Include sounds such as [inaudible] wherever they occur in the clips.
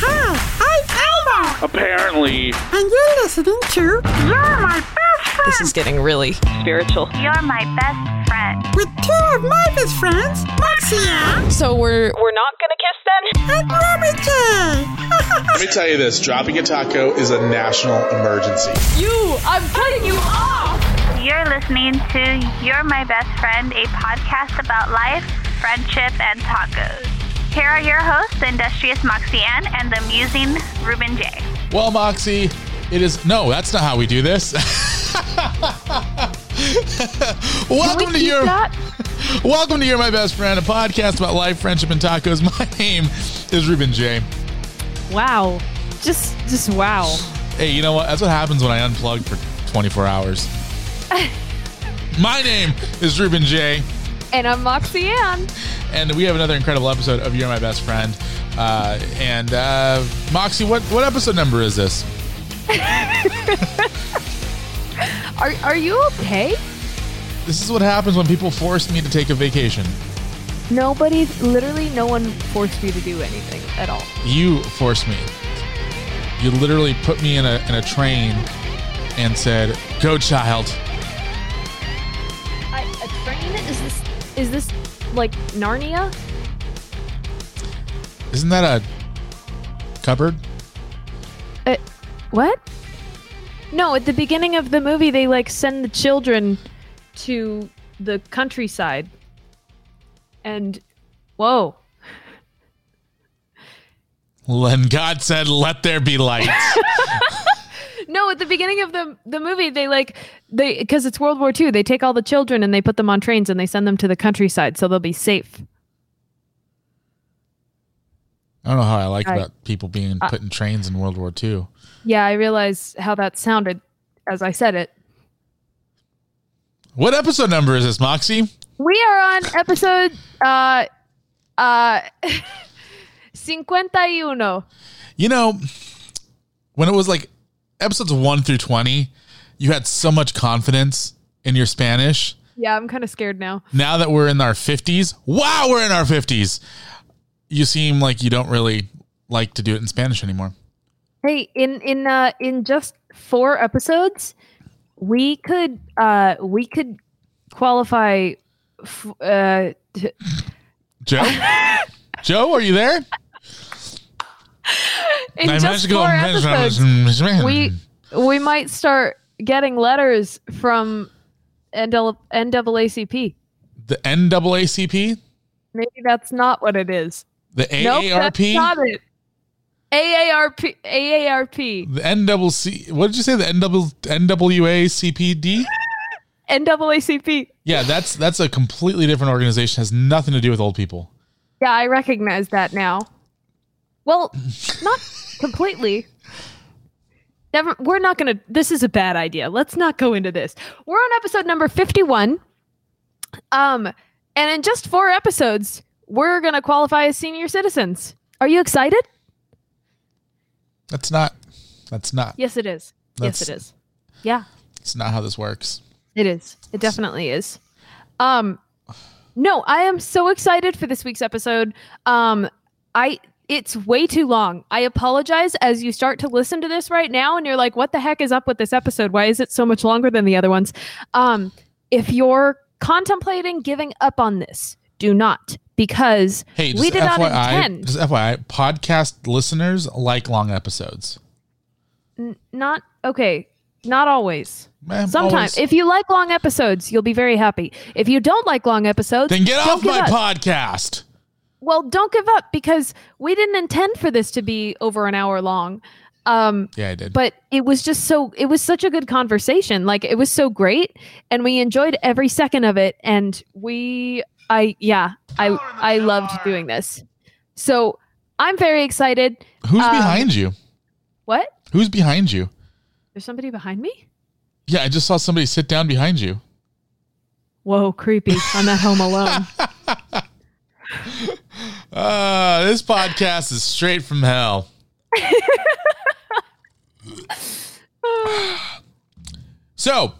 Hi, I'm Elmo, Apparently, and you're listening to You're My Best Friend This is getting really spiritual. You're my best friend. with two of my best friends, Moxia So we're we're not gonna kiss then? and Mommy J. [laughs] Let me tell you this dropping a taco is a national emergency. You, I'm cutting you off. You're listening to You're My Best Friend, a podcast about life, friendship, and tacos. Here are your hosts, the industrious Moxie Ann and the amusing Ruben J. Well, Moxie, it is no. That's not how we do this. [laughs] welcome to your [laughs] welcome to your my best friend, a podcast about life, friendship, and tacos. [laughs] My name is Ruben J. Wow. Just just wow. Hey, you know what? That's what happens when I unplug for 24 hours. [laughs] My name is Ruben J. And I'm Moxie Ann. and we have another incredible episode of You're My Best Friend. Uh, and uh, Moxie, what what episode number is this? [laughs] Are are you okay? This is what happens when people force me to take a vacation. Nobody literally no one forced me to do anything at all. You forced me. You literally put me in a in a train and said, "Go, child." Is this like Narnia? Isn't that a cupboard? Uh, what? No, at the beginning of the movie they like send the children to the countryside. And whoa. When God said, "Let there be light." [laughs] No, at the beginning of the the movie, they like they because it's World War II. They take all the children and they put them on trains and they send them to the countryside so they'll be safe. I don't know how I like I- about people being put in trains in World War II. Yeah, I realize how that sounded as I said it. What episode number is this, Moxie? We are on episode uh uh [laughs] 51. You know, when it was like episodes one through twenty, you had so much confidence in your Spanish. Yeah, I'm kind of scared now. Now that we're in our fifties, wow, we're in our fifties. You seem like you don't really like to do it in Spanish anymore. Hey, in in uh in just 4 episodes, we could uh we could qualify f- uh t- Joe, [laughs] Joe, are you there? In just managed to go- 4 episodes. we we might start getting letters from NL- NAACP. the NAACP, Maybe that's not what it is. the AARP? Nope, that's not it. AARP AARP the NWC. What did you say? The NW, NWACPD? NAACP. Yeah, that's that's a completely different organization. Has nothing to do with old people. Yeah, I recognize that now. Well, [laughs] not completely. Never. We're not gonna. This is a bad idea. Let's not go into this. We're on episode number fifty-one. Um, and in just four episodes, we're gonna qualify as senior citizens. Are you excited? That's not. That's not. Yes, it is. yes, it is. Yeah, It's not how this works. it is. It definitely is. Um, no, I am so excited for this week's episode. Um, I it's way too long. I apologize as you start to listen to this right now and you're like, what the heck is up with this episode? Why is it so much longer than the other ones? Um, if you're contemplating giving up on this, do not because Hey, we did FYI, not intend. just FYI, podcast listeners like long episodes. N- not okay. Not always. Sometimes, always. if you like long episodes, you'll be very happy. If you don't like long episodes, then get off my podcast. Well, don't give up because we didn't intend for this to be over an hour long. Um, Yeah, I did. but it was just so it was such a good conversation. Like it was so great, and we enjoyed every second of it. And we I yeah, I I loved doing this. So I'm very excited. Who's Um, behind you? What? Who's behind you? There's somebody behind me? Yeah, I just saw somebody sit down behind you. Whoa, creepy. I'm at home alone. [laughs] Uh, this podcast is straight from hell. [sighs] so,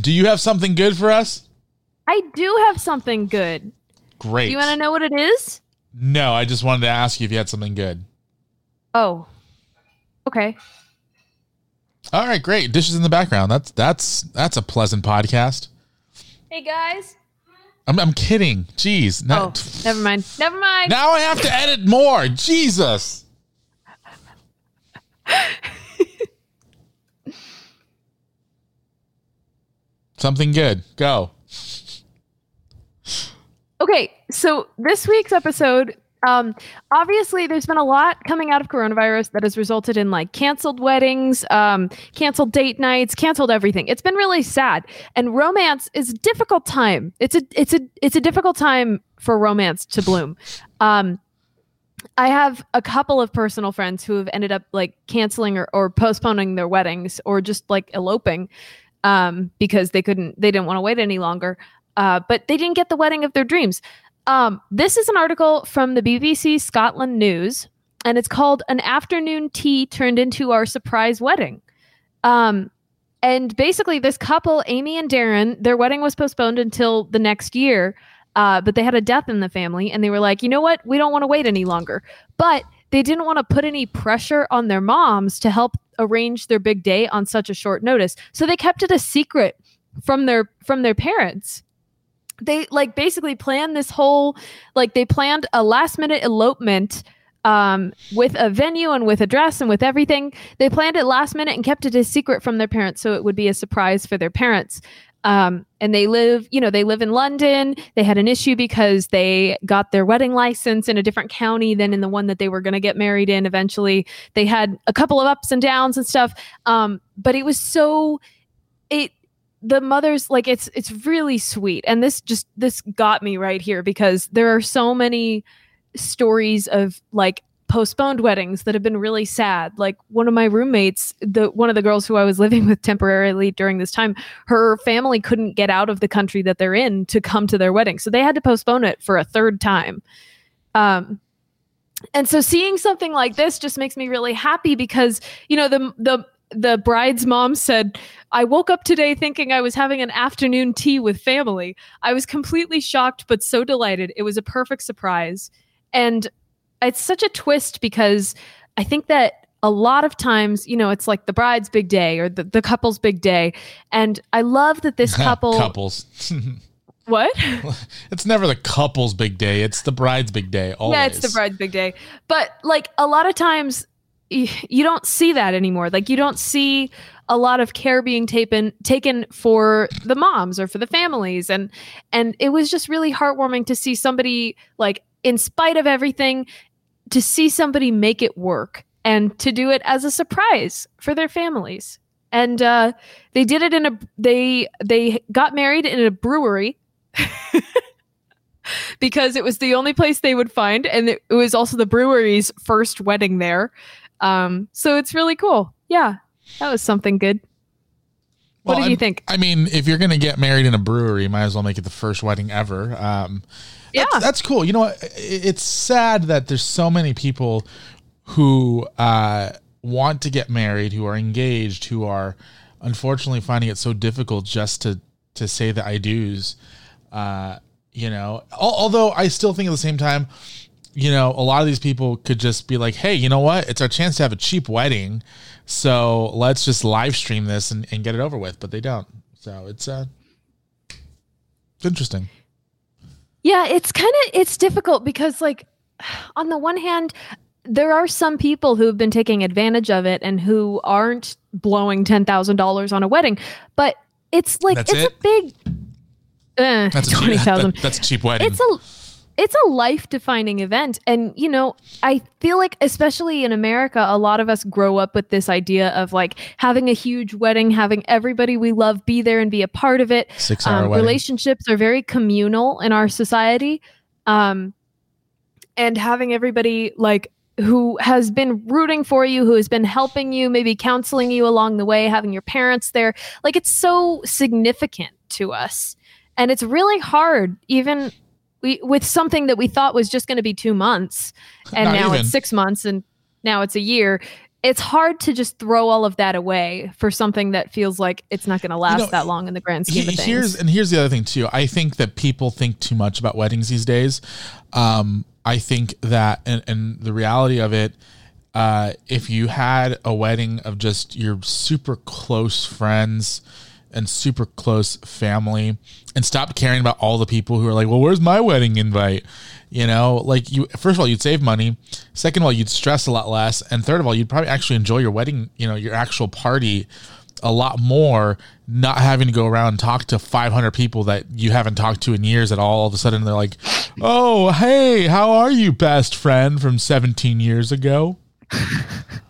do you have something good for us? I do have something good. Great. Do you want to know what it is? no, I just wanted to ask you if you had something good. Oh. Okay. All right, great. Dishes in the background. That's that's that's a pleasant podcast. Hey guys. I'm, I'm kidding. Jeez. Oh, never mind. Never mind. now I have to edit more. Jesus. Something good. Go. Okay, so this week's episode, um, obviously there's been a lot coming out of coronavirus that has resulted in like canceled weddings, um, canceled date nights, canceled everything. It's been really sad. And romance is a difficult time. It's a it's a it's a difficult time for romance to bloom. Um, I have a couple of personal friends who have ended up like canceling or, or postponing their weddings or just like eloping um, because they couldn't they didn't want to wait any longer uh, but they didn't get the wedding of their dreams. Um, this is an article from the BBC Scotland News, and it's called "An Afternoon Tea Turned into Our Surprise Wedding." Um, and basically, this couple, Amy and Darren, their wedding was postponed until the next year, uh, but they had a death in the family, and they were like, "You know what? We don't want to wait any longer." But they didn't want to put any pressure on their moms to help arrange their big day on such a short notice, so they kept it a secret from their from their parents they like basically planned this whole like they planned a last minute elopement um, with a venue and with a dress and with everything. They planned it last minute and kept it a secret from their parents so it would be a surprise for their parents. Um, and they live, you know, they live in London. They had an issue because they got their wedding license in a different county than in the one that they were going to get married in eventually. They had a couple of ups and downs and stuff. Um, but it was so, the mother's like it's it's really sweet. And this just this got me right here because there are so many stories of like postponed weddings that have been really sad. Like one of my roommates the one of the girls who I was living with [laughs] temporarily during this time her family couldn't get out of the country that they're in to come to their wedding. So they had to postpone it for a third time. Um and so seeing something like this just makes me really happy because you know the the the bride's mom said, I woke up today thinking I was having an afternoon tea with family. I was completely shocked, but so delighted. It was a perfect surprise. And it's such a twist because I think that a lot of times, you know, it's like the bride's big day or the, the couple's big day. And I love that this [laughs] couple. couples. [laughs] What? [laughs] it's never the couple's big day. It's the bride's big day. Always. Yeah, it's the bride's big day. But like a lot of times, you don't see that anymore. Like you don't see a lot of care being taken taken for the moms or for the families, and and it was just really heartwarming to see somebody like, in spite of everything, to see somebody make it work and to do it as a surprise for their families. And uh, they did it in a they they got married in a brewery [laughs] because it was the only place they would find, and it, it was also the brewery's first wedding there. Um, so it's really cool. Yeah, that was something good. What did you think? I mean, if you're gonna get married in a brewery, you might as well make it the first wedding ever. Um, Yeah. that's, that's cool. You know what? It's sad that there's so many people who uh, want to get married, who are engaged, who are unfortunately finding it so difficult just to to say the I do's. Uh, you know, al- although I still think at the same time, you know, a lot of these people could just be like, hey, you know what? It's our chance to have a cheap wedding. So let's just live stream this and, and get it over with. But they don't. So it's uh it's interesting. Yeah, it's kind of it's difficult because like on the one hand there are some people who've been taking advantage of it and who aren't blowing $10,000 on a wedding, but it's like That's it's it? a big uh, That's a cheap, [laughs] 20,000. that- that's a cheap wedding. It's a it's a life defining event. And you know i feel like especially in america a lot of us grow up with this idea of like having a huge wedding having everybody we love be there and be a part of it. Six hour um, wedding. relationships are very communal in our society. Um, and having everybody like who has been rooting for you who has been helping you maybe counseling you along the way having your parents there like it's so significant to us. And it's really hard even we, with something that we thought was just going to be two months and Not now even. it's six months and now it's a year it's hard to just throw all of that away for something that feels like it's not going to last know, that long in the grand scheme He- of things here's and here's the other thing too. I think that people think too much about weddings these days. Um, I think that and, and the reality of it, uh, if you had a wedding of just your super close friends and super close family and stopped caring about all the people who are like, well, where's my wedding invite? You know, like you, first of all, you'd save money. Second of all, you'd stress a lot less. And third of all, you'd probably actually enjoy your wedding, you know, your actual party a lot more not having to go around and talk to 500 people that you haven't talked to in years at all. All of a sudden, they're like, oh, hey, how are you, best friend from 17 years ago? [laughs]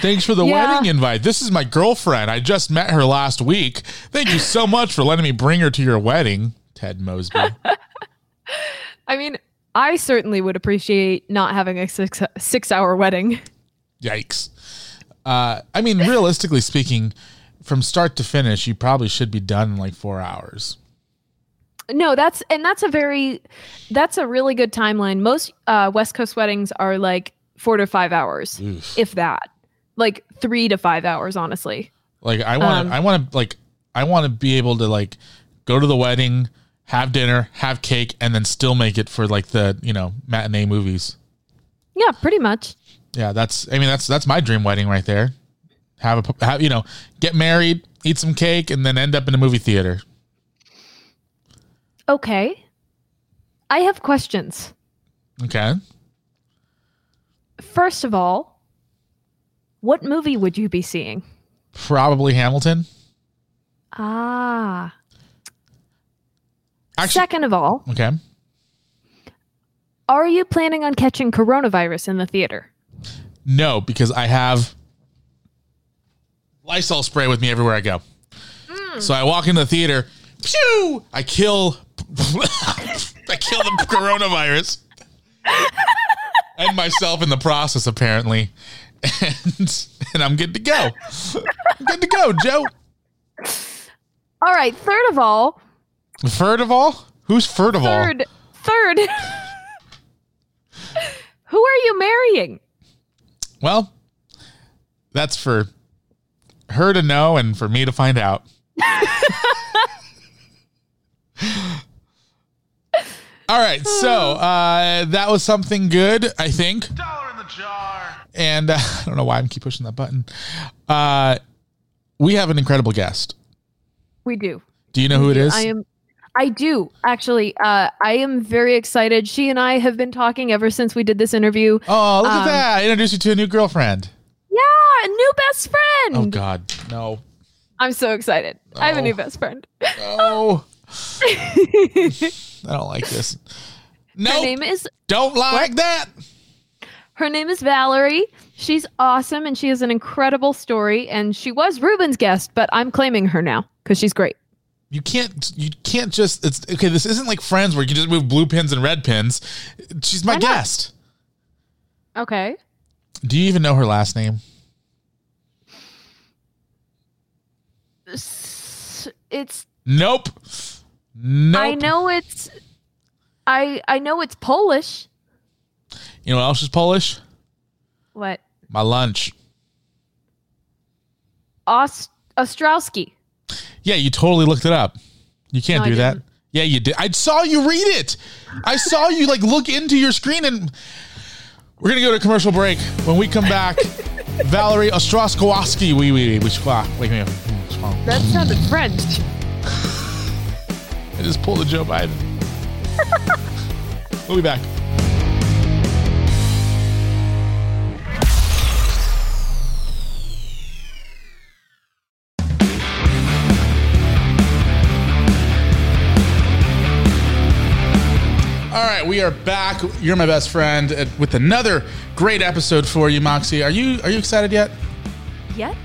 Thanks for the Yeah. wedding invite. This is my girlfriend. I just met her last week. Thank you so much for letting me bring her to your wedding, Ted Mosby. [laughs] I mean, I certainly would appreciate not having a six six hour wedding. Yikes. Uh, I mean, realistically speaking, from start to finish, you probably should be done in like four hours. No, that's and that's a very that's a really good timeline. Most uh, West Coast weddings are like four to five hours, if that. Like three to five hours, honestly. Like I want Um, I want to like, I want to be able to like go to the wedding, have dinner, have cake, and then still make it for like the you know matinee movies. Yeah, pretty much. Yeah, that's. I mean, that's that's my dream wedding right there. Have a have you know get married, eat some cake, and then end up in a movie theater. Okay. I have questions. Okay. First of all, what movie would you be seeing? Probably Hamilton. Ah. Actually, Second of all, okay. are you planning on catching coronavirus in the theater? No, because I have Lysol spray with me everywhere I go. So I walk into the theater, pew! I kill, [laughs] I kill the [laughs] coronavirus [laughs] and myself in the process, apparently, and and I'm good to go. I'm good to go, Joe. All right. Third of all, Third of all, who's third of all? third, third. Who are you marrying? Well, that's for her to know and for me to find out. [laughs] All right, so uh, that was something good, I think. And uh, [laughs] I don't know why I keep pushing that button. Uh, we have an incredible guest. We do. Do you know who it is? I am. I do actually. Uh, I am very excited. She and I have been talking ever since we did this interview. Oh, look at Um, that! Introduce you to a new girlfriend. Yeah, a new best friend. Oh God, no, I'm so excited. I have a new best friend. no! [laughs] I don't like this. No. Her name is don't like that. Her name is Valerie. She's awesome and she has an incredible story. And she was Ruben's guest, but I'm claiming her now because she's great. You can't. You can't just. It's okay. This isn't like Friends where you just move blue pins and red pins. She's my guest. Okay. Do you even know her last name? It's Nope. Nope. I know it's I I know it's Polish. You know what else is Polish? What? My lunch. Ost- Ostrowski. Yeah, you totally looked it up. You can't No, do that. Yeah, you did. I saw you read it. I saw you like look into your screen and we're gonna go to commercial break. When we come back, [laughs] Valerie Ostrowski. Wait, wait, wait, wait, wait, wait. That sounded French. I just pulled a Joe Biden. we'll be back. All right, we are back. You're my best friend uh, with another great episode for you, Moxie. Are you are you excited yet? Yet?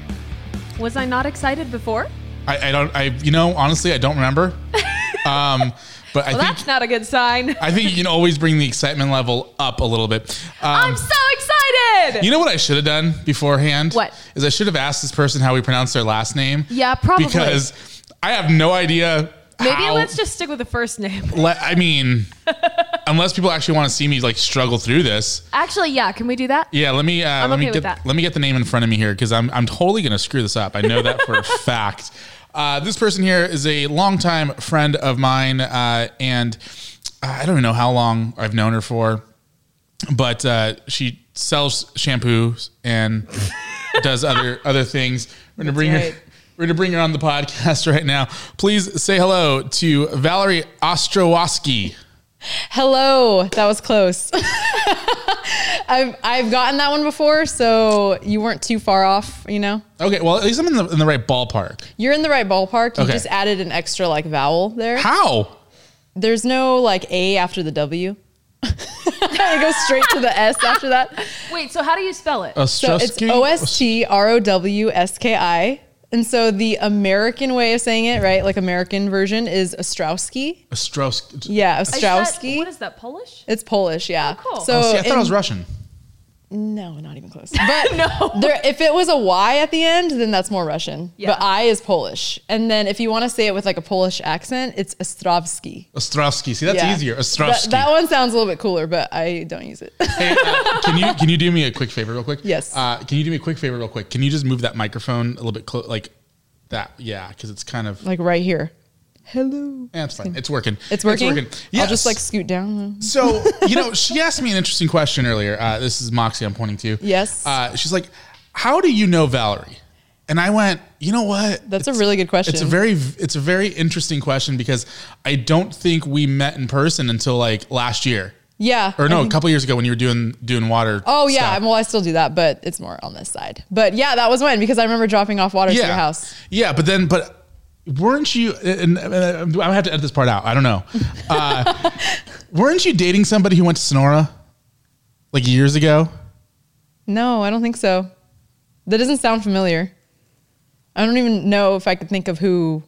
Was I not excited before? I, I don't. I you know honestly, I don't remember. [laughs] Um, but I Well, think that's not a good sign. I think you can always bring the excitement level up a little bit. Um, I'm so excited. you know what I should have done beforehand? What? is I should have asked this person how we pronounce their last name. Yeah, probably. because I have no idea. Maybe how- let's just stick with the first name. I mean, [laughs] unless people actually want to see me like struggle through this. Actually, yeah. Can we do that? Yeah, let me uh, I'm let me okay get that. let me get the name in front of me here because I'm I'm totally gonna screw this up. I know that for a [laughs] fact. Uh, this person here is a longtime friend of mine, uh, and I don't even know how long I've known her for, but uh, she sells shampoos and [laughs] does other other things. We're gonna bring her. Right. We're gonna bring her on the podcast [laughs] right now. Please say hello to Valerie Ostrowoski. Hello, that was close. [laughs] I've I've gotten that one before, so you weren't too far off. You know, Okay, well at least I'm in the in the right ballpark. you're in the right ballpark. You Okay. just added an extra like vowel there. How? There's no like a after the W. [laughs] it goes straight to the S after that. Wait. So how do you spell it? So it's Ostrowski? O S T R O W S K I. And so the American way of saying it, right, like American version, is Ostrowski. Ostrowski. Yeah, Is that- Ostrowski. what is that? Polish? It's Polish, yeah. Oh, cool. So Oh, see, I thought it was Russian. No, not even close. [laughs] But no. there, if it was a Y at the end, then that's more Russian. Yeah. But I is Polish. And then if you want to say it with like a Polish accent, it's Ostrovsky. Ostrowski. See, that's Yeah. easier. That, Ostrowski. that one sounds a little bit cooler, but I don't use it. Hey, uh, can you can you do me a quick favor, real quick? Yes. Uh, can you do me a quick favor, real quick? Can you just move that microphone a little bit close, like that? Yeah, because it's kind of. like right here. Hello. Yeah, it's fine. It's working. It's working. It's working. I'll just like scoot down. So, you know, she asked me an interesting question earlier. Uh, this is Moxie I'm pointing to. Yes. Uh, she's like, How do you know Valerie? And I went, You know what? That's a really good question. It's a very it's a very interesting question because I don't think we met in person until like last year. Yeah. Or no, a couple years ago when you were doing doing water. Oh yeah, stuff. well I still do that, but it's more on this side. But yeah, that was when because I remember dropping off water to your house. Yeah, but then, but weren't you? And, and I'm gonna have to edit this part out. I don't know. [laughs] Uh, weren't you dating somebody who went to Sonora like years ago? No, I don't think so. That doesn't sound familiar. I don't even know if I could think of who.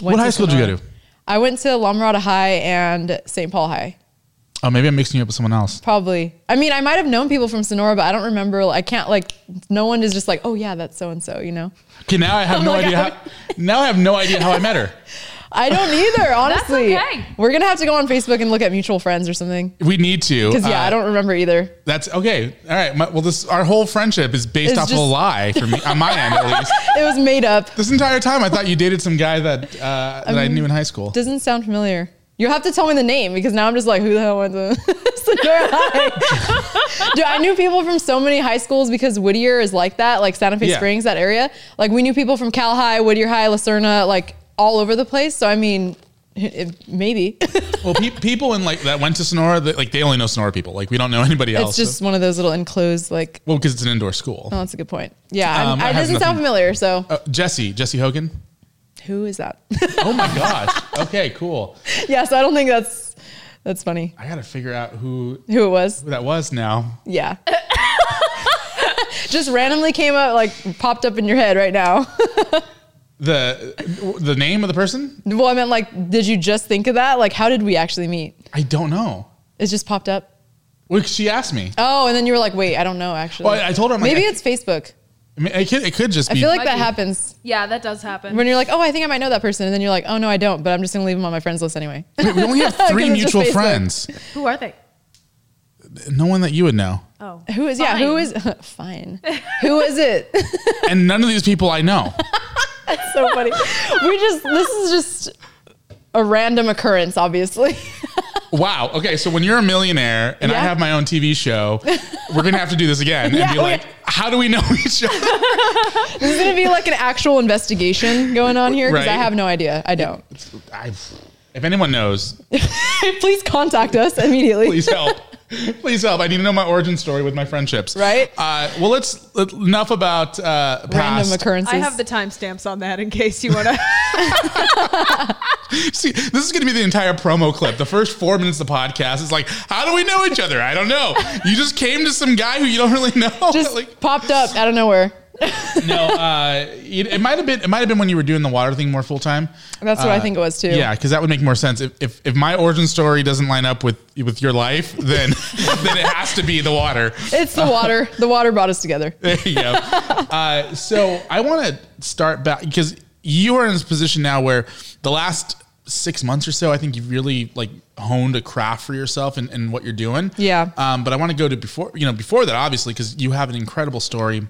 What high school did you go to? I went to La Mirada High and St. Paul High. Oh, maybe I'm mixing you up with someone else. Probably. I mean, I might have known people from Sonora, but I don't remember. I can't like. No one is just like, oh yeah, that's so and so. You know. Okay, now I have [laughs] no Like, idea. I- How, now I have no idea how I met her. [laughs] I don't either. [laughs] Honestly, okay. we're gonna have to go on Facebook and look at mutual friends or something. We need to. Because yeah, Uh, I don't remember either. That's okay. All right. My, well, this our whole friendship is based It's off of a lie for me on my end, at least. It was made up. This entire time, I thought you dated some guy that uh, that I, mean, knew in high school. Doesn't sound familiar. You have to tell me the name because now I'm just like, who the hell went to [laughs] Sonora High? [laughs] Dude, I knew people from so many high schools because Whittier is like that, like Santa Fe Yeah. Springs, that area. Like we knew people from Cal High, Whittier High, La Serna, like all over the place. So I mean, [laughs] it, maybe well, pe- people in like that went to Sonora, that, like they only know Sonora people. Like we don't know anybody else. it's just one of those little enclosed, like. well, because it's an indoor school. Oh, that's a good point. Yeah, I'm- Um, it it has doesn't sound nothing- familiar. So Uh, Jesse, Jesse Hogan. Who is that? Oh my [laughs] gosh. Okay, cool. yeah, so I don't think that's that's funny. I got to figure out who Who it was? who that was now. Yeah. Just randomly came up, like popped up in your head right now. [laughs] The the name of the person? well, I meant like, did you just think of that? Like, how did we actually meet? I don't know. It just popped up. Well, she asked me. Oh, and then you were like, wait, I don't know actually. Well, I- I told her, I'm like, maybe I- it's Facebook. I mean, it could it could just I be. feel like Might that be. happens Yeah, that does happen. when you're like, oh, I think I might know that person, and then you're like, oh no, I don't, but I'm just gonna leave them on my friends list anyway. Wait, we only have [laughs] 'Cause three it's just mutual Facebook. friends. Who are they? No one that you would know, Oh, who is? Yeah, who is? [laughs] fine. who is it? [laughs] and none of these people I know. so funny. We just this is just a random occurrence, obviously. Wow. Okay, so when you're a millionaire and I have my own TV show, we're gonna have to do this again and [laughs] Yeah, be we- like, how do we know [laughs] each other? this is gonna be like an actual investigation going on here because I have no idea. I don't. I've, if anyone knows, [laughs] Please contact us immediately. please help. [laughs] Please help. I need to know my origin story with my friendships. Right? Uh, well, let's let, enough about uh, Random past. occurrences. I have the timestamps on that in case you want to. [laughs] See, this is going to be the entire promo clip. The first four minutes of the podcast is like, how do we know each other? I don't know. You just came to some guy who you don't really know. Just [laughs] like, popped up out of nowhere. [laughs] no, uh, it, it might have been. It might have been when you were doing the water thing more full time. That's what I think it was too. Yeah, because that would make more sense. If, if if my origin story doesn't line up with with your life, then [laughs] then it has to be the water. It's the water. [laughs] the water brought us together. There you go. Uh, so I want to start back because you are in this position now where the last six months or so, I think you've really like honed a craft for yourself and, and what you're doing. Yeah. Um, but I want to go to before, you know, before that, obviously, because you have an incredible story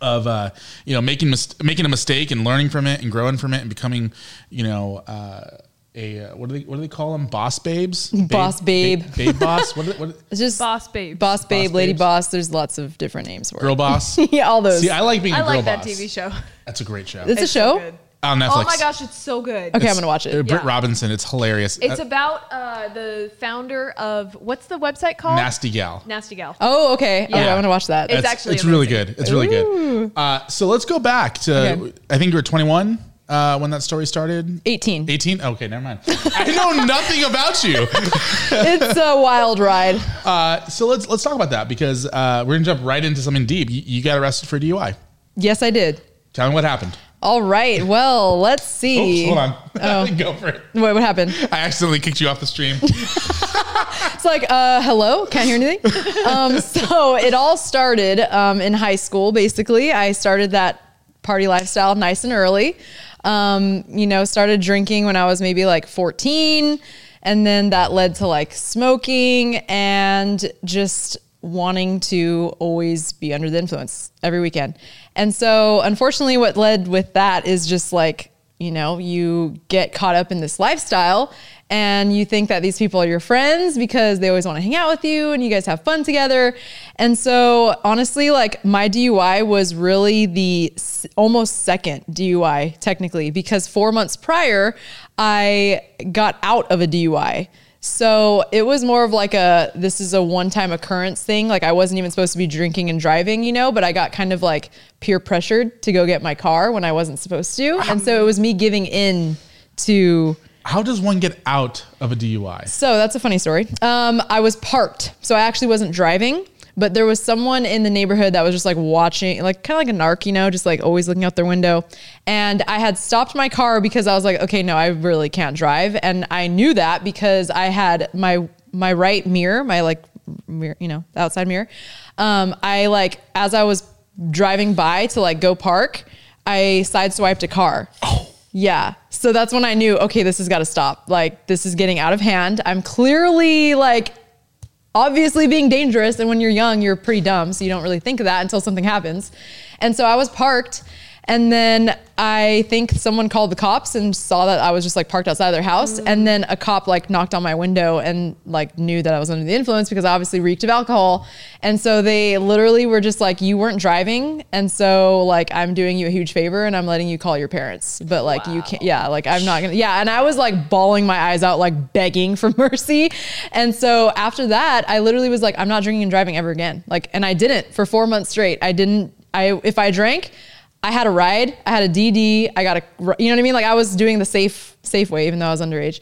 of uh, you know making mis- making a mistake and learning from it and growing from it and becoming you know uh, a uh, what do they what do they call them boss babes Boss babe. babe, babe boss what, are they- what [laughs] It's just Boss babe. boss babe, lady babes. boss. There's lots of different names for girl it. boss [laughs] yeah, all those. see I like being a I girl like that TV show. that's a great show it's, a so show. good. On Netflix Oh my gosh, it's so good. Okay, I'm gonna watch it. Britt Yeah. Robinson it's hilarious It's Uh, about uh, the founder of what's the website called? nasty gal Nasty Gal. Oh, okay. Okay, Yeah. I'm gonna watch that. It's It's- actually it's really amazing. good it's really good uh, so let's go back to Okay. I think you were 21 uh, when that story started 18. 18 okay never mind I know nothing about you [laughs] it's a wild ride. Uh, so let's let's talk about that because uh, we're gonna jump right into something deep. You, you got arrested for DUI. Yes, I did. Tell me what happened. All right. Well, let's see. Oops, hold on. Oh. [laughs] Go for it. Wait, what happened? I accidentally kicked you off the stream. [laughs] It's like, uh, hello, can't hear anything. [laughs] um, so it all started um, in high school. Basically, I started that party lifestyle nice and early. Um, you know, started drinking when I was maybe like 14, and then that led to like smoking and just wanting to always be under the influence every weekend. And so, unfortunately, what led with that is just like you know, you get caught up in this lifestyle and you think that these people are your friends because they always want to hang out with you and you guys have fun together. And so, honestly, like my DUI was really the almost second DUI, technically, because four months prior, I got out of a DUI. So it was more of like a this is a one time occurrence thing. Like I wasn't even supposed to be drinking and driving, you know, but I got kind of like peer pressured to go get my car when I wasn't supposed to. And so it was me giving in to How does one get out of a DUI? so that's a funny story. Um, I was parked, so I actually wasn't driving, but there was someone in the neighborhood that was just like watching, like kind of like a narc, you know, just like always looking out their window. And I had stopped my car because I was like, okay, no, I really can't drive, and I knew that because I had my my right mirror, my like mirror, you know, the outside mirror. Um, I like as I was driving by to like go park, I sideswiped a car. Oh. Yeah. So that's when I knew, okay, this has got to stop. Like, this is getting out of hand. I'm clearly like obviously being dangerous. And when you're young, you're pretty dumb. So you don't really think of that until something happens. And so I was parked. And then I think someone called the cops and saw that I was just like parked outside their house. Mm. And then a cop like knocked on my window and like knew that I was under the influence because I obviously reeked of alcohol. And so they literally were just like, you weren't driving. And so like, I'm doing you a huge favor and I'm letting you call your parents. But like, you can't, yeah, like I'm not gonna, yeah. And I was like bawling my eyes out, like begging for [laughs] mercy. And so after that, I literally was like, I'm not drinking and driving ever again. Like, and I didn't for four months straight. I didn't, I, if I drank, I had a ride, I had a DD, I got a, you know what I mean? Like I was doing the safe, safe way, even though I was underage.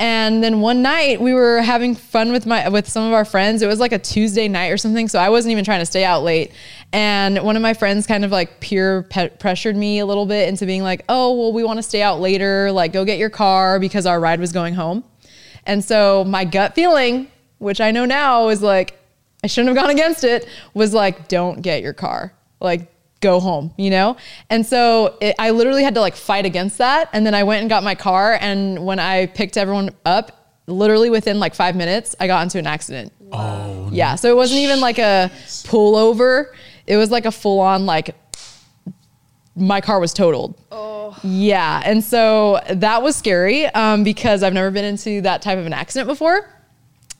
And then one night we were having fun with my, with some of our friends. It was like a Tuesday night or something. So I wasn't even trying to stay out late. And one of my friends kind of like peer pe- pressured me a little bit into being like, oh, well, we want to stay out later. Like go get your car because our ride was going home. And so my gut feeling, which I know now is like, I shouldn't have gone against it, was like, don't get your car. Like, go home, you know? And so it, I literally had to like fight against that. And then I went and got my car. And when I picked everyone up, literally within like five minutes, I got into an accident. Oh, Yeah. So it wasn't even like a pullover, it was like a full on, like, my car was totaled. Oh. Yeah. And so that was scary um, because I've never been into that type of an accident before.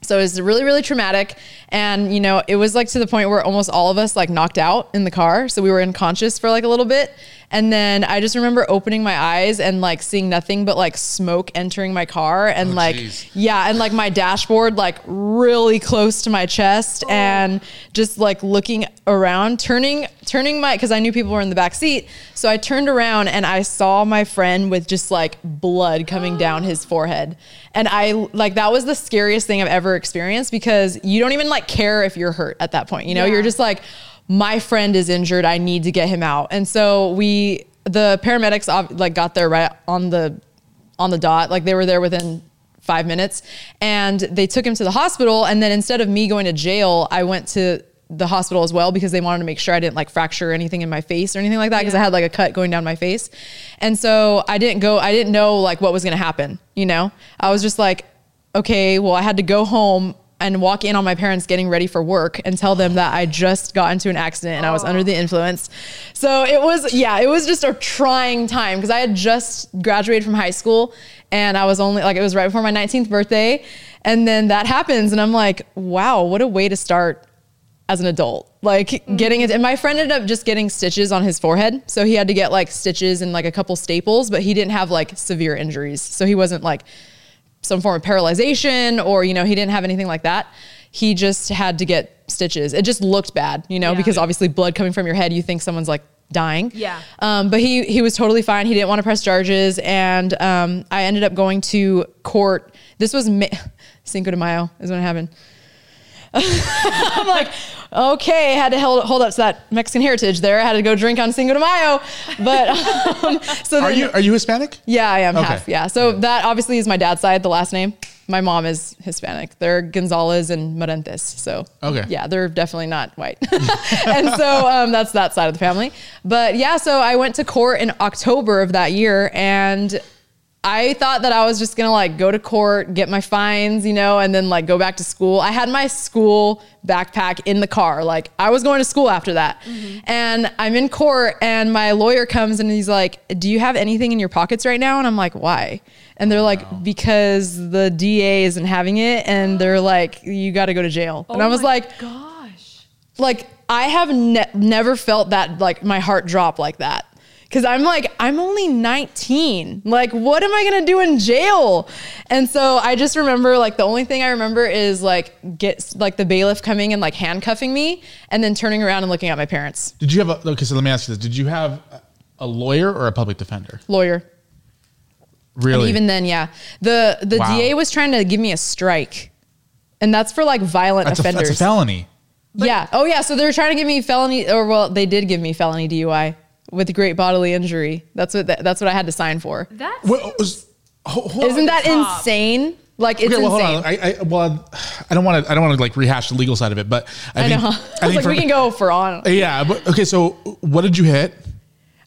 So it was really, really traumatic. And, you know, it was like to the point where almost all of us like knocked out in the car. So we were unconscious for like a little bit. And then I just remember opening my eyes and like seeing nothing but like smoke entering my car and Oh, like geez. yeah, and like my dashboard like really close to my chest oh. and just like looking around, turning turning my cuz I knew people were in the back seat. So I turned around and I saw my friend with just like blood coming down his [gasps] forehead. And I like that was the scariest thing I've ever experienced because you don't even like care if you're hurt at that point. You know, Yeah. you're just like my friend is injured. I need to get him out. And so we the paramedics like got there right on the on the dot. Like they were there within five minutes and they took him to the hospital. And then instead of me going to jail, I went to the hospital as well because they wanted to make sure I didn't like fracture anything in my face or anything like that because I had like a cut going down my face. And so I didn't go, I didn't know like what was going to happen, you know? I was just like, okay, well, I had to go home and walk in on my parents getting ready for work and tell them that I just got into an accident and I was under the influence. So it was, yeah, it was just a trying time because I had just graduated from high school and I was only like, it was right before my 19th birthday. And then that happens and I'm like, wow, what a way to start as an adult. Like mm-hmm. getting it, and my friend ended up just getting stitches on his forehead. So he had to get like stitches and like a couple staples, but he didn't have like severe injuries. So he wasn't like some form of paralyzation or, you know, he didn't have anything like that. He just had to get stitches. It just looked bad, you know, Yeah. because obviously blood coming from your head, you think someone's like dying. Yeah. Um, but he he was totally fine. He didn't want to press charges, and um, I ended up going to court. This was May- Cinco de Mayo is when it happened. [laughs] I'm like, okay, had to hold, hold up to that Mexican heritage there. I had to go drink on Cinco de Mayo, but [laughs] um, so Are you are you Hispanic? yeah, I am Okay. half. Yeah. So that obviously is my dad's side, the last name. My mom is Hispanic. They're Gonzalez and Morentes. So Okay. yeah, they're definitely not white. [laughs] and so um, that's that side of the family. But yeah, so I went to court in October of that year and I thought that I was just gonna like go to court, get my fines, you know, and then like go back to school. I had my school backpack in the car. Like I was going to school after that. Mm-hmm. And I'm in court and my lawyer comes and he's like, Do you have anything in your pockets right now? And I'm like, Why? And they're oh, like, Because the DA isn't having it and they're [gasps] like, You gotta go to jail. and I oh was like, gosh. like I have ne- never felt that like my heart drop like that. Cause I'm like, I'm only 19. Like, what am I gonna do in jail? And so I just remember like the only thing I remember is like get like the bailiff coming and like handcuffing me and then turning around and looking at my parents. Did you have a okay? So let me ask you this: Did you have a lawyer or a public defender? Lawyer. Really? And even then, yeah. The the Wow. DA was trying to give me a strike. And that's for like violent that's a, offenders. that's a felony. yeah. Oh yeah. So they were trying to give me felony, or well, they did give me felony DUI with great bodily injury. That's what that's what I had to sign for. That's What was? ho- hold Isn't that top. insane? Like it's Okay, well, hold on. I, I well, I don't want to. I don't want to like rehash the legal side of it, but I, I think, know. [laughs] I was like, for- we can go for on. Yeah, but okay. So, what did you hit?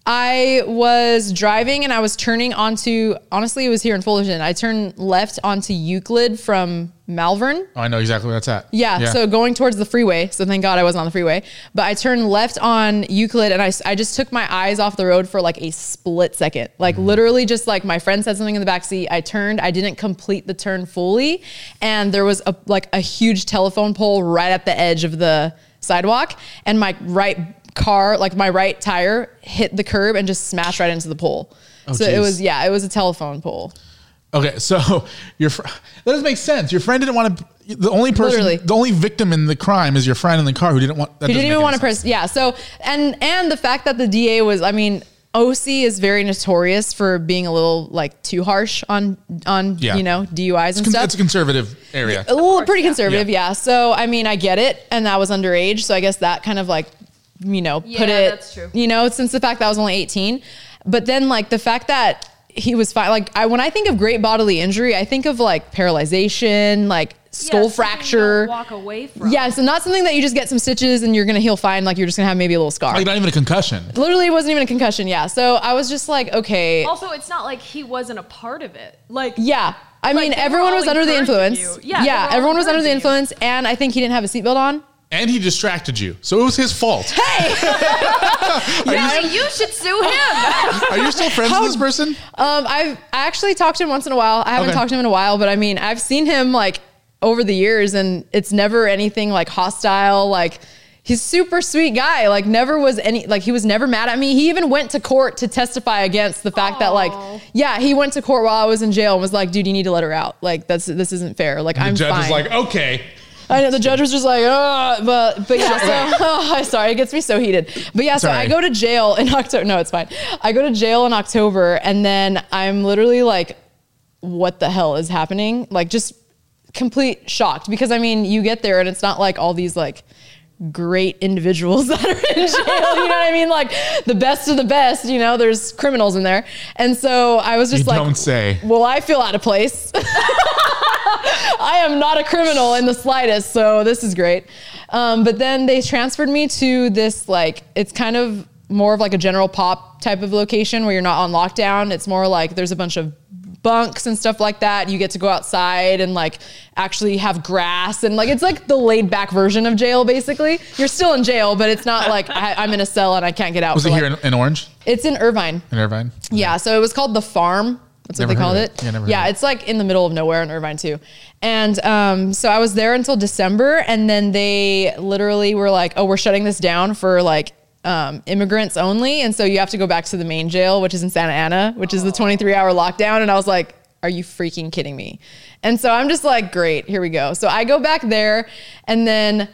I was driving and I was turning onto. Honestly, it was here in Fullerton. I turned left onto Euclid from Malvern. Oh, I know exactly where that's at. Yeah, so going towards the freeway. So thank God I wasn't on the freeway. But I turned left on Euclid and I, I just took my eyes off the road for like a split second. Like Mm-hmm. literally just like my friend said something in the back seat. I turned, I didn't complete the turn fully. And there was a like a huge telephone pole right at the edge of the sidewalk. And my right car, like my right tire hit the curb and just smashed right into the pole. Oh, so it was, yeah, it was a telephone pole. Okay, so [laughs] your fr- that doesn't make sense. Your friend didn't want to. The only person, Literally. the only victim in the crime is your friend in the car who didn't want. That He didn't even want to press. Yeah. So and and the fact that the DA was, I mean, OC is very notorious for being a little like too harsh on on Yeah. you know DUIs and Con- stuff. It's a conservative area. a little pretty conservative, Yeah. yeah. So I mean, I get it, and that was underage, so I guess that kind of like, you know, put it. that's true. You know, since the fact that I was only eighteen, but then like the fact that he was fine. Like I, when I think of great bodily injury, I think of like paralyzation, like skull something you fracture. don't Walk away from. Yeah, so not something that you just get some stitches and you're gonna heal fine. Like you're just gonna have maybe a little scar. Like not even a concussion. Literally, it wasn't even a concussion. Yeah. So I was just like, okay. Also, it's not like he wasn't a part of it. Like Yeah. I Like, mean, everyone was under the influence. you. Yeah, they everyone was under the encouraging you. influence, and I think he didn't have a seatbelt on. And he distracted you, so it was his fault. Hey! [laughs] yeah, you should sue him. [laughs] Are you still friends with this person? Um, I've I actually talked to him once in a while. I haven't Okay. talked to him in a while, but I mean, I've seen him like over the years, and it's never anything like hostile. Like He's super sweet guy. Like never was any like he was never mad at me. He even went to court to testify against the fact that like yeah, he went to court while I was in jail and was like, dude, you need to let her out. Like that's this isn't fair. Like The I'm judge fine. is like, okay. I know the judge was just like, oh, but but yeah. So oh, [laughs] I'm sorry, it gets me so heated. But yeah, so Sorry. I go to jail in October. No, it's fine. I go to jail in October, and then I'm literally like, what the hell is happening? Like just complete shocked because I mean, you get there and it's not like all these like great individuals [laughs] that are in jail. You know what I mean? Like the best of the best. You know, there's criminals in there, and so I was just You like, don't say. well, I feel out of place. [laughs] [laughs] I am not a criminal in the slightest, so this is great. Um, but then they transferred me to this like it's kind of more of like a general pop type of location where you're not on lockdown. It's more like there's a bunch of bunks and stuff like that. You get to go outside and like actually have grass and like it's like the laid back version of jail basically. You're still in jail, but it's not like I, I'm in a cell and I can't get out. Was it like- here in, in Orange? it's in Irvine. In Irvine? Yeah, so it was called the farm. That's Never what they called it. it. Yeah, heard it's like in the middle of nowhere in Irvine too. And um, so I was there until December, and then they literally were like, "Oh, we're shutting this down for like." Um, immigrants only, and so you have to go back to the main jail, which is in Santa Ana, which is the 23 hour lockdown. And I was like, "Are you freaking kidding me?" And so I'm just like, "Great, here we go." So I go back there, and then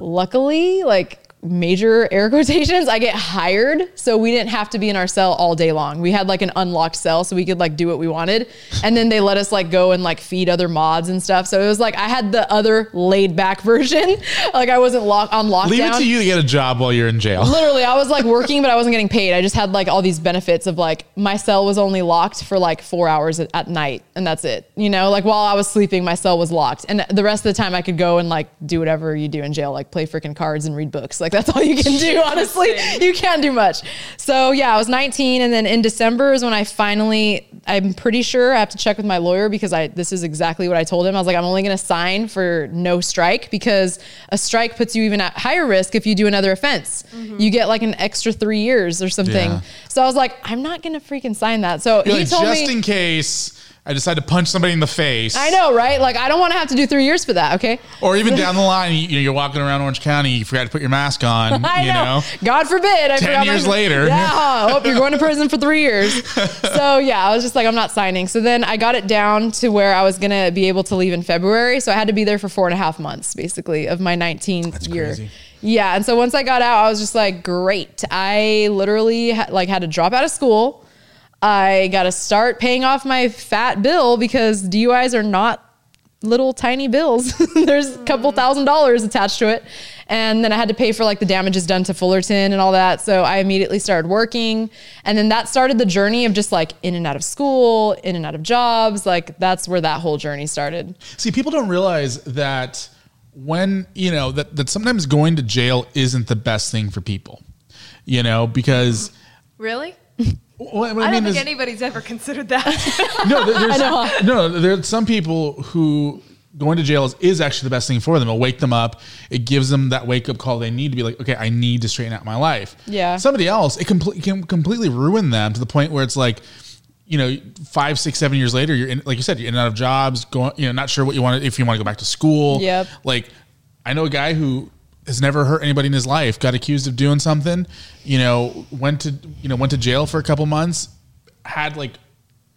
luckily, like major [laughs] air quotations, I get hired. So we didn't have to be in our cell all day long. We had like an unlocked cell so we could like do what we wanted. And then they let us like go and like feed other mods and stuff. So it was like I had the other laid back [laughs] version. like I wasn't lock on lockdown. Leave it to you to get a job while you're in jail. [laughs] Literally, I was like working, but I wasn't getting paid. I just had like all these benefits of like my cell was only locked for like four hours at, at night, and that's it. You know, like while I was sleeping, my cell was locked, and the rest of the time I could go and like do whatever you do in jail, like play freaking cards and read books. Like that's all you can do. [laughs] Honestly, you can't do much. So yeah, I was 19, and then in December is when I finally. I'm pretty sure I have to check with my lawyer because I this is exactly what I told him. I was like, I'm only going to sign for no strike because a strike puts you even at higher risk if you do another offense. Mm-hmm. You get like an extra three years or something. Yeah. So I was like, I'm not going to freaking sign that. So You're he like, told just me. in case I decide to punch somebody in the face. I know, right? Like, I don't want to have to do three years for that. Okay. Or even down the [laughs] line, you, know you're walking around Orange County, you forgot to put your mask on. [laughs] I you know. know. God forbid. I 10 forgot my- years later. Yeah. [laughs] Oh, you're going to prison for three years. So yeah, I was just like, I'm not signing. So then I got it down to where I was going to be able to leave in February. So I had to be there for four and a half months, basically, of my 19th year. crazy. Yeah. And so once I got out, I was just like, great. I literally ha- like had to drop out of school. I got to start paying off my fat bill because DUIs are not little tiny bills. [laughs] There's a couple thousand dollars attached to it. And then I had to pay for like the damages done to Fullerton and all that. So I immediately started working. And then that started the journey of just like in and out of school, in and out of jobs. Like that's where that whole journey started. See, people don't realize that when, you know, that, that sometimes going to jail isn't the best thing for people, you know, because. Really? [laughs] Well, I, don't think anybody's ever considered that. [laughs] no, there- there's, no, there's some people who going to jail is, is actually the best thing for them. It'll wake them up. It gives them that wake up call they need to be like, okay, I need to straighten out my life. Yeah. Somebody else, it comple- can completely ruin them to the point where it's like, you know, five, six, seven years later, you're in, like you said, you're in and out of jobs, going, you know, not sure what you want if you want to go back to school. Yep. Like, I know a guy who has never hurt anybody in his life, got accused of doing something, you know, went to, you know, went to jail for a couple months, had like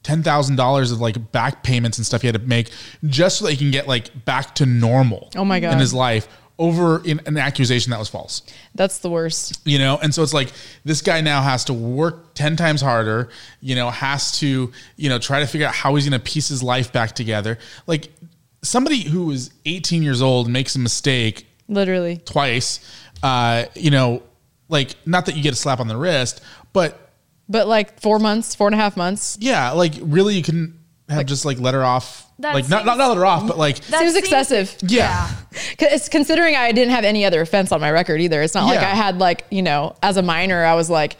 ten thousand dollars of like back payments and stuff he had to make just so that he can get like back to normal. Oh my God. In his life over in an accusation that was false. That's the worst. You know, and so it's like this guy now has to work 10 times harder, you know, has to, you know, try to figure out how he's going to piece his life back together. Like somebody who is 18 years old makes a mistake Literally. twice, uh, you know, like not that you get a slap on the wrist, but But like four months, four and a half months. yeah, like really you can have just like let her off, That like not, not not let her off, but like That Seems seems- excessive. yeah. It's [laughs] considering I didn't have any other offense on my record either. It's not like Yeah. I had like, you know, as a minor, I was like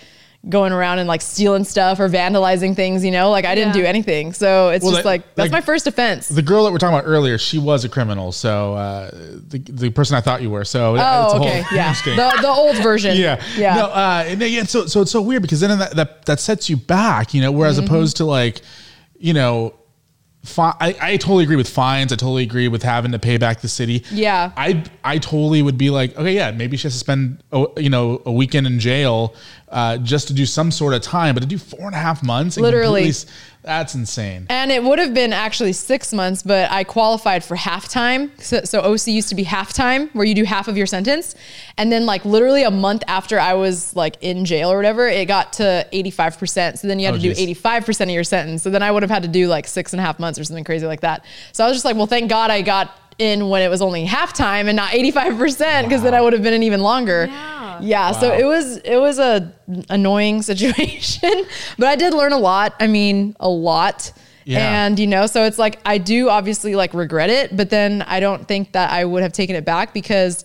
going around and like stealing stuff or vandalizing things, you know, like I didn't Yeah. do anything. So it's Well, just that- like, that's like- my first offense. The girl that we're talking about earlier, she was a criminal. So uh, the the person I thought you were. So it's a oh, whole- okay. I'm [laughs] Yeah. The, the old version. yeah, Yeah. No, uh, and yeah. So so it's so weird because then that that that sets you back, you know. Whereas Mm-hmm. opposed to like, you know, fi- I, I totally agree with fines. I totally agree with having to pay back the city. Yeah. I I totally would be like, okay, yeah, maybe she has to spend a, you know a weekend in jail uh, just to do some sort of time, but to do four and a half months, Literally. that's insane. And it would have been actually six months, but I qualified for halftime. So, so OC used to be halftime, where you do half of your sentence. And then, like, literally a month after I was like in jail or whatever, it got to 85%. So then you had Oh, to do 85% of your sentence. So then I would have had to do like six and a half months or something crazy like that. So I was just like, well, thank God I got in when it was only halftime and not 85% because then I would have been in even longer. Yeah. Yeah, so it was it was a annoying [laughs] situation, but I did learn a lot. I mean, a lot. Yeah. And you know, so it's like I do obviously like regret it, but then I don't think that I would have taken it back because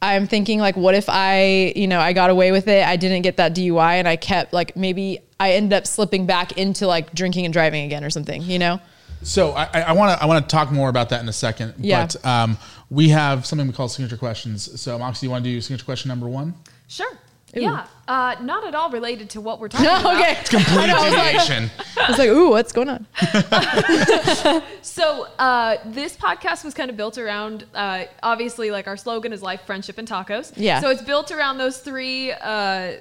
I'm thinking like what if I, you know, I got away with it, I didn't get that DUI and I kept like maybe I ended up slipping back into like drinking and driving again or something, you know? So I want to I want to talk more about that in a second. Yeah. But um, we have something we call signature questions. So Moxie, you want to do signature question number one? Sure. Yeah. Uh, not at all related to what we're [laughs] talking about. okay. [laughs] Complete I know, was like- [laughs] deviation. I was like, ooh, what's going on? So uh, this podcast was kind of built around, uh, obviously, like our slogan is life, friendship, and tacos. Yeah. So it's built around those three uh,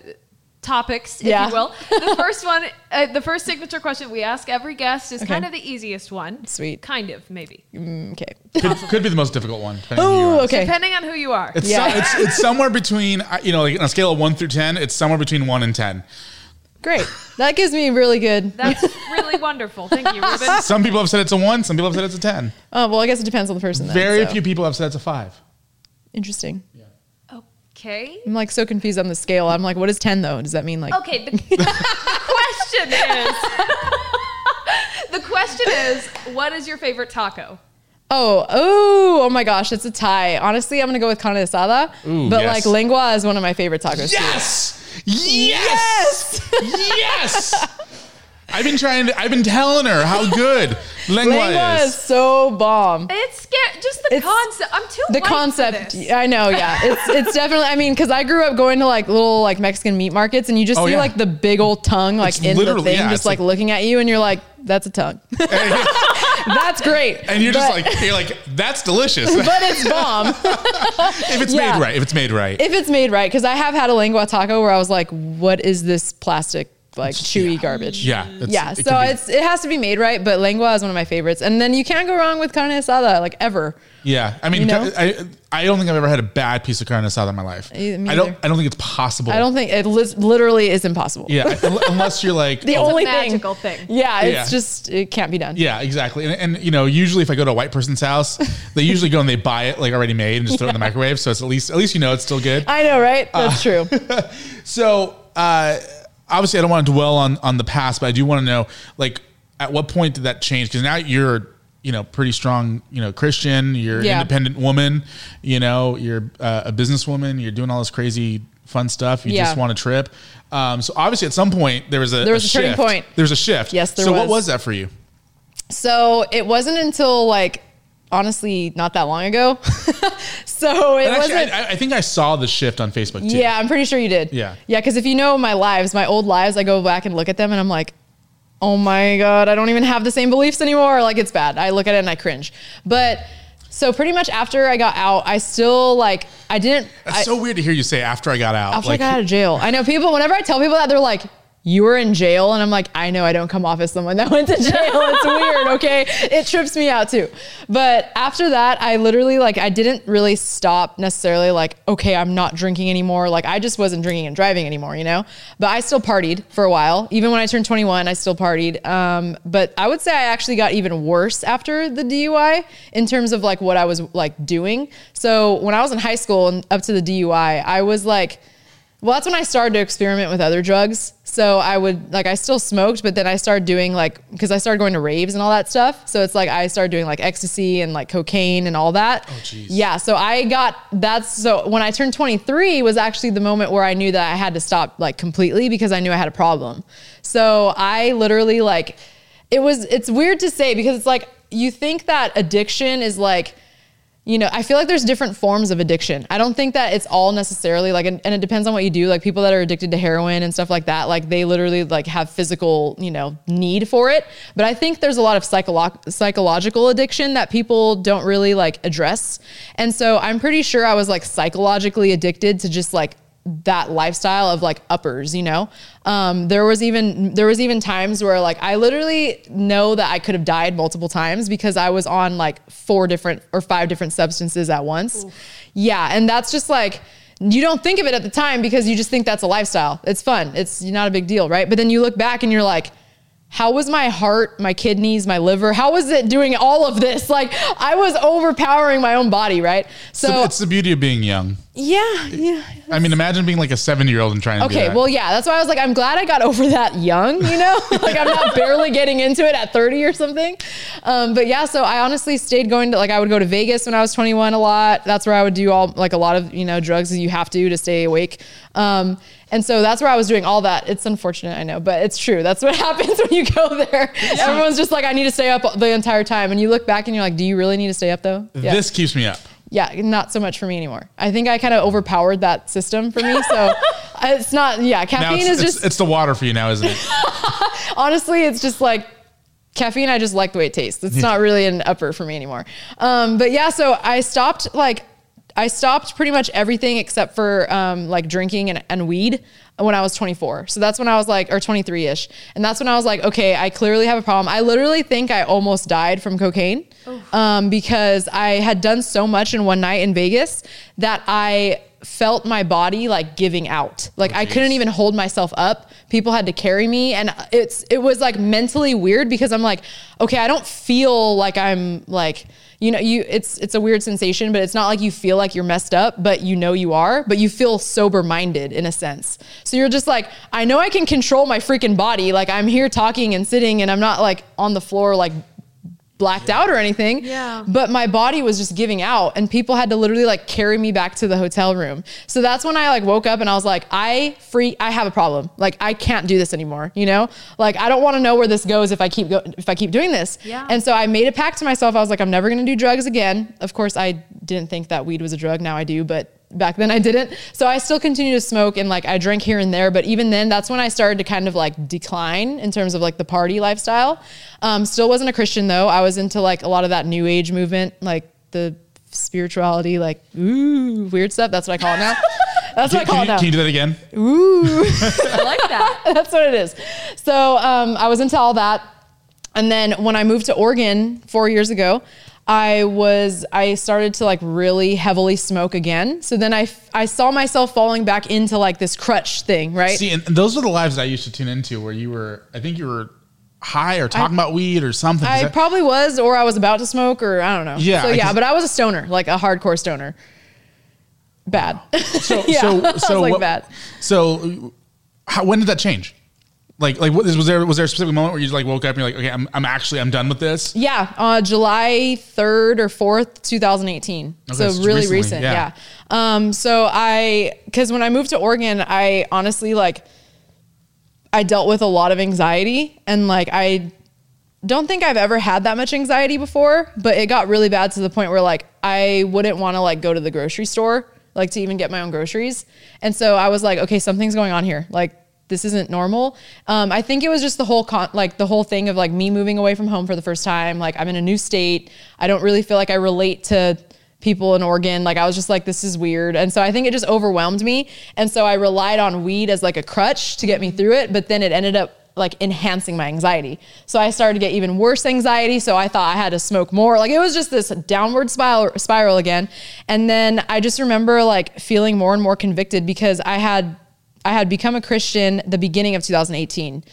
topics, if Yeah. you will. The [laughs] first one, uh, the first signature question we ask every guest is kind of the easiest one. Sweet. Kind of, maybe. Okay. Could, could be the most difficult one. depending on who you Ooh, ask. okay. Depending on who you are. It's, Yeah. so- it's it's somewhere between uh, you know like on a scale of one through ten, it's somewhere between one and ten. Great. That gives me really good. That's [laughs] really wonderful. Thank you, Ruben. Some people have said it's a one. Some people have said it's a ten. Oh, well, I guess it depends on the person. Then, Very so. few people have said it's a five. Interesting. Okay. I'm like so confused on the scale. I'm like, what is 10 though? Does that mean like, Okay. The, the [laughs] question is. the question is, what is your favorite taco? oh, oh, oh my gosh, it's a tie. Honestly, I'm going to go with carne asada. Ooh, but yes. like lengua is one of my favorite tacos too. Yes. Yes. Yes. [laughs] I've been trying to. I've been telling her how good [laughs] lengua, is. Lengua is is. so bomb. It's scary. Just the It's- concept. I'm too The white for concept, this. I know, yeah. It's [laughs] it's definitely. I mean, because I grew up going to like little like Mexican meat markets, and you just Oh, see yeah. like the big old tongue like It's in the thing, yeah, just like, like- looking at you, and you're like, that's a tongue. [laughs] That's great. And you're just like you're like that's delicious but it's bomb. if it's yeah. made right. If it's made right. if it's made right because i have had a lengua taco where i was like what is this plastic like chewy garbage Yeah, it's- yeah it so it's it has to be made right but lengua is one of my favorites and then you can't go wrong with carne asada like ever yeah, I mean, You know? I I don't think I've ever had a bad piece of carne asada in my life. Me I don't. either. I don't think it's possible. i don't think it li- literally is impossible Yeah, [laughs] unless you're like the oh, only magical thing, thing. yeah it's Yeah. just it can't be done Yeah, exactly. And, and you know, usually if I go to a white person's house, [laughs] they usually go and they buy it like already made and just throw it in the microwave. So it's at least at least you know it's still good. i know right Uh, that's true [laughs] So uh, obviously, I don't want to dwell on on the past, but I do want to know like at what point did that change? Because now you're you know pretty strong you know Christian. You're Yeah. independent woman. You know you're uh, a businesswoman. You're doing all this crazy fun stuff. You Yeah. just want a trip. Um, so obviously, at some point there was a There was a turning shift. point. There was a shift. Yes, there so what was. was that for you? so it wasn't until like honestly not that long ago [laughs] so it actually, wasn't I, I think I saw the shift on Facebook too. Yeah, I'm pretty sure you did. Yeah. Yeah, because if you know my lives, my old lives, I go back and look at them and I'm like, oh my God, I don't even have the same beliefs anymore. Like it's bad. I look at it and I cringe. But so pretty much after I got out, I still like, I didn't. That's I, so weird to hear you say after I got out. after like, I got out of jail. I know people, whenever I tell people that, they're like, you were in jail. And I'm like, I know I don't come off as someone that [laughs] went to jail. It's weird. Okay. It trips me out too. But after that, I literally like, I didn't really stop necessarily like, okay, I'm not drinking anymore. Like I just wasn't drinking and driving anymore, you know? But I still partied for a while. Even when I turned 21, I still partied. Um, but I would say I actually got even worse after the DUI in terms of like what I was like doing. So when I was in high school and up to the DUI, I was like, well, that's when I started to experiment with other drugs. So I would like I still smoked, but then I started doing like because I started going to raves and all that stuff. So it's like I started doing like ecstasy and like cocaine and all that. Oh jeez. Yeah. So I got that's so when I turned 23 was actually the moment where I knew that I had to stop like completely because I knew I had a problem. So I literally like it was it's weird to say because it's like you think that addiction is like you know, I feel like there's different forms of addiction. I don't think that it's all necessarily like, and, and it depends on what you do. Like people that are addicted to heroin and stuff like that, like they literally like have physical, you know, need for it. But I think there's a lot of psycholo- psychological addiction that people don't really like address. And so I'm pretty sure I was like psychologically addicted to just like that lifestyle of like uppers, you know. Um, there was even there was even times where like I literally know that I could have died multiple times because I was on like four different or five different substances at once. Yeah, and that's just like you don't think of it at the time because you just think that's a lifestyle. It's fun. It's not a big deal, right? But then you look back and you're like how was my heart, my kidneys, my liver? How was it doing all of this? Like I was overpowering my own body, right? So So it's the beauty of being young. Yeah, yeah. I mean, imagine being like a 70 year old and trying to Okay, well, yeah, that's why I was like, I'm glad I got over that young, you know? [laughs] like, I'm not barely getting into it at 30 or something. Um, but yeah, so I honestly stayed going to, like, I would go to Vegas when I was 21 a lot. That's where I would do all, like, a lot of, you know, drugs that you have to do to stay awake. Um, and so that's where I was doing all that. It's unfortunate, I know, but it's true. That's what [laughs] happens when you go there. Everyone's just like, I need to stay up the entire time. And you look back and you're like, do you really need to stay up though? Yeah This keeps me up. Yeah, not so much for me anymore. I think I kind of overpowered that system for me. So [laughs] it's not, yeah, caffeine it's, is it's, just, it's the water for you now, isn't it? [laughs] honestly, it's just like caffeine. I just like the way it tastes. It's not really an upper for me anymore. Um, but yeah, so I stopped like, I stopped pretty much everything except for um, like drinking and, and weed when I was 24. So that's when I was like, or 23 ish. And that's when I was like, okay, I clearly have a problem. I literally think I almost died from cocaine um, because I had done so much in one night in Vegas that I felt my body like giving out. Like I couldn't even hold myself up. People had to carry me and it's it was like mentally weird because I'm like, okay, I don't feel like I'm like you know, you it's it's a weird sensation, but it's not like you feel like you're messed up, but you know you are, but you feel sober minded in a sense. So you're just like, I know I can control my freaking body. Like I'm here talking and sitting and I'm not like on the floor like blacked out or anything. Yeah. But my body was just giving out and people had to literally like carry me back to the hotel room. So that's when I like woke up and I was like, I free I have a problem. Like I can't do this anymore, you know? Like I don't want to know where this goes if I keep go if I keep doing this. Yeah. And so I made a pact to myself. I was like, I'm never going to do drugs again. Of course, I didn't think that weed was a drug. Now I do, but back then I didn't. So I still continue to smoke and like I drank here and there. But even then, that's when I started to kind of like decline in terms of like the party lifestyle. Um, still wasn't a Christian though. I was into like a lot of that new age movement, like the spirituality, like ooh, weird stuff. That's what I call it now. [laughs] That's what I Can, call you, it now. can you do that again? Ooh. [laughs] I like that. [laughs] That's what it is. So um, I was into all that. And then when I moved to Oregon four years ago, I was I started to like really heavily smoke again. So then I I saw myself falling back into like this crutch thing, right? See, and those were the lives I used to tune into where you were, I think you were high or talking about weed or something. I that- probably was, or I was about to smoke, or I don't know. Yeah, So yeah, but I was a stoner, like a hardcore stoner. Bad. so, [laughs] yeah, so, I so, like what- bad. so how, when did that change? Like, like what, was there, was there a specific moment where you just like woke up and you're like, okay, I'm, I'm actually, I'm done with this? Yeah, uh, July 3rd or 4th, 2018. Okay, so so really recently, recent. yeah. Yeah. Um, so I, cause when I moved to Oregon, I honestly like, I dealt with a lot of anxiety and like, I don't think I've ever had that much anxiety before, but it got really bad to the point where like, I wouldn't want to like go to the grocery store, like to even get my own groceries. And so I was like, okay, something's going on here. Like, this isn't normal. Um, I think it was just the whole con- like the whole thing of like me moving away from home for the first time. Like I'm in a new state. I don't really feel like I relate to people in Oregon. Like I was just like, this is weird. And so I think it just overwhelmed me. And so I relied on weed as like a crutch to get me through it. But then it ended up like enhancing my anxiety. So I started to get even worse anxiety. So I thought I had to smoke more. Like it was just this downward spiral spiral again. And then I just remember like feeling more and more convicted because I had I had become a Christian the beginning of 2018.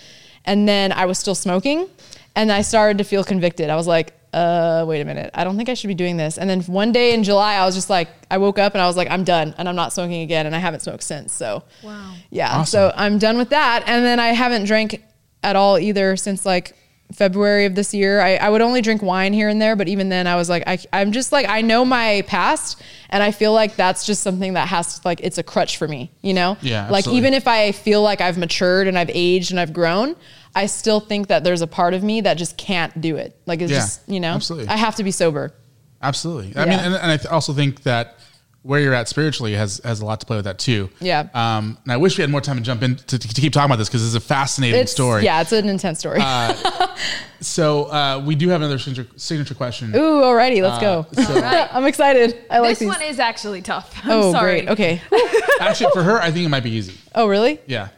And then I was still smoking and I started to feel convicted. I was like, uh, wait a minute. I don't think I should be doing this. And then one day in July, I was just like, I woke up and I was like, I'm done and I'm not smoking again. And I haven't smoked since. So, Wow. yeah. Awesome. So I'm done with that. And then I haven't drank at all either since like February of this year. I, I would only drink wine here and there, but even then I was like, I, I'm just like, I know my past and I feel like that's just something that has to like, it's a crutch for me, you know? Yeah, Like absolutely. even if I feel like I've matured and I've aged and I've grown, I still think that there's a part of me that just can't do it. Like it's Yeah, just, you know, absolutely. I have to be sober. Absolutely. I Yeah. mean, and, and I also think that where you're at spiritually has has a lot to play with that too. Yeah. Um, and I wish we had more time to jump in to, to keep talking about this because it's a fascinating It's story. yeah, it's an intense story. [laughs] So uh, we do have another signature, signature question. Ooh, alrighty, let's go. so- I'm excited. I like this these. one is actually tough. I'm oh, sorry. great. Okay. [laughs] Actually, for her, I think it might be easy. Oh, really? Yeah.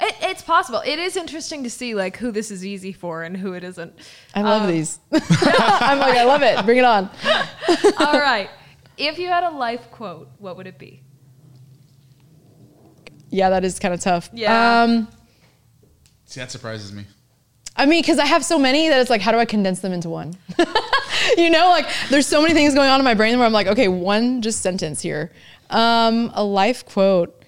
It, it's possible. It is interesting to see like who this is easy for and who it isn't. I love these. [laughs] I'm like, I love it. Bring it on. All right. If you had a life quote, what would it be? Yeah, that is kind of tough. Yeah. Um, See, that surprises me. I mean, because I have so many that it's like, how do I condense them into one? [laughs] you know, like there's so many things going on in my brain where I'm like, okay, one just sentence here. Um, a life quote.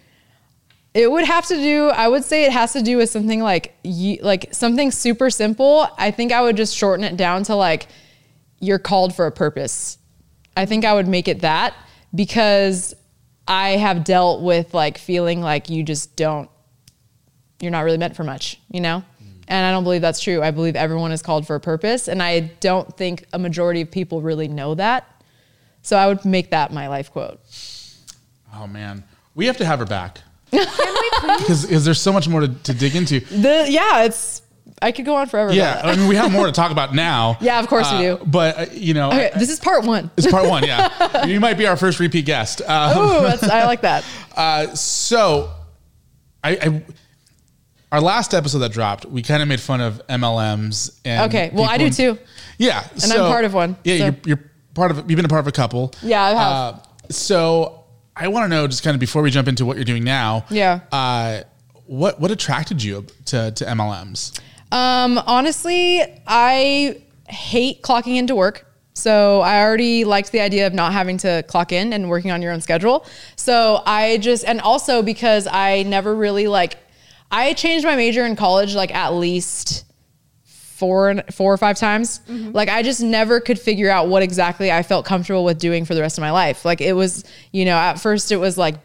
It would have to do. I would say it has to do with something like ye- like something super simple. I think I would just shorten it down to like, you're called for a purpose. I think I would make it that because I have dealt with like feeling like you just don't you're not really meant for much, you know? Mm. And I don't believe that's true. I believe everyone is called for a purpose. And I don't think a majority of people really know that. So I would make that my life quote. Oh man, we have to have her back. [laughs] Because [laughs] there's so much more to, to dig into. The yeah, it's I could go on forever. Yeah, I mean, we have more to talk about [laughs] now. Yeah, of course we Uh, do. But uh, you know. Okay, this is part one. it's part one. [laughs] Yeah, you might be our first repeat guest. Um, that's, I like that. [laughs] Uh, so, I, I our last episode that dropped, we kind of made fun of MLMs. And Okay, well, I do too. Yeah, And I'm part of one, Yeah, so- you're, you're part of. You've been a part of a couple. Yeah, I have. Uh, so I want to know, just kind of before we jump into what you're doing now. Yeah. Uh, what what attracted you to to MLMs? Um, honestly, I hate clocking into work. So I already liked the idea of not having to clock in and working on your own schedule. So I just, and also because I never really like, I changed my major in college like at least four, four or five times. Like I just never could figure out what exactly I felt comfortable with doing for the rest of my life. Like it was, you know, at first it was like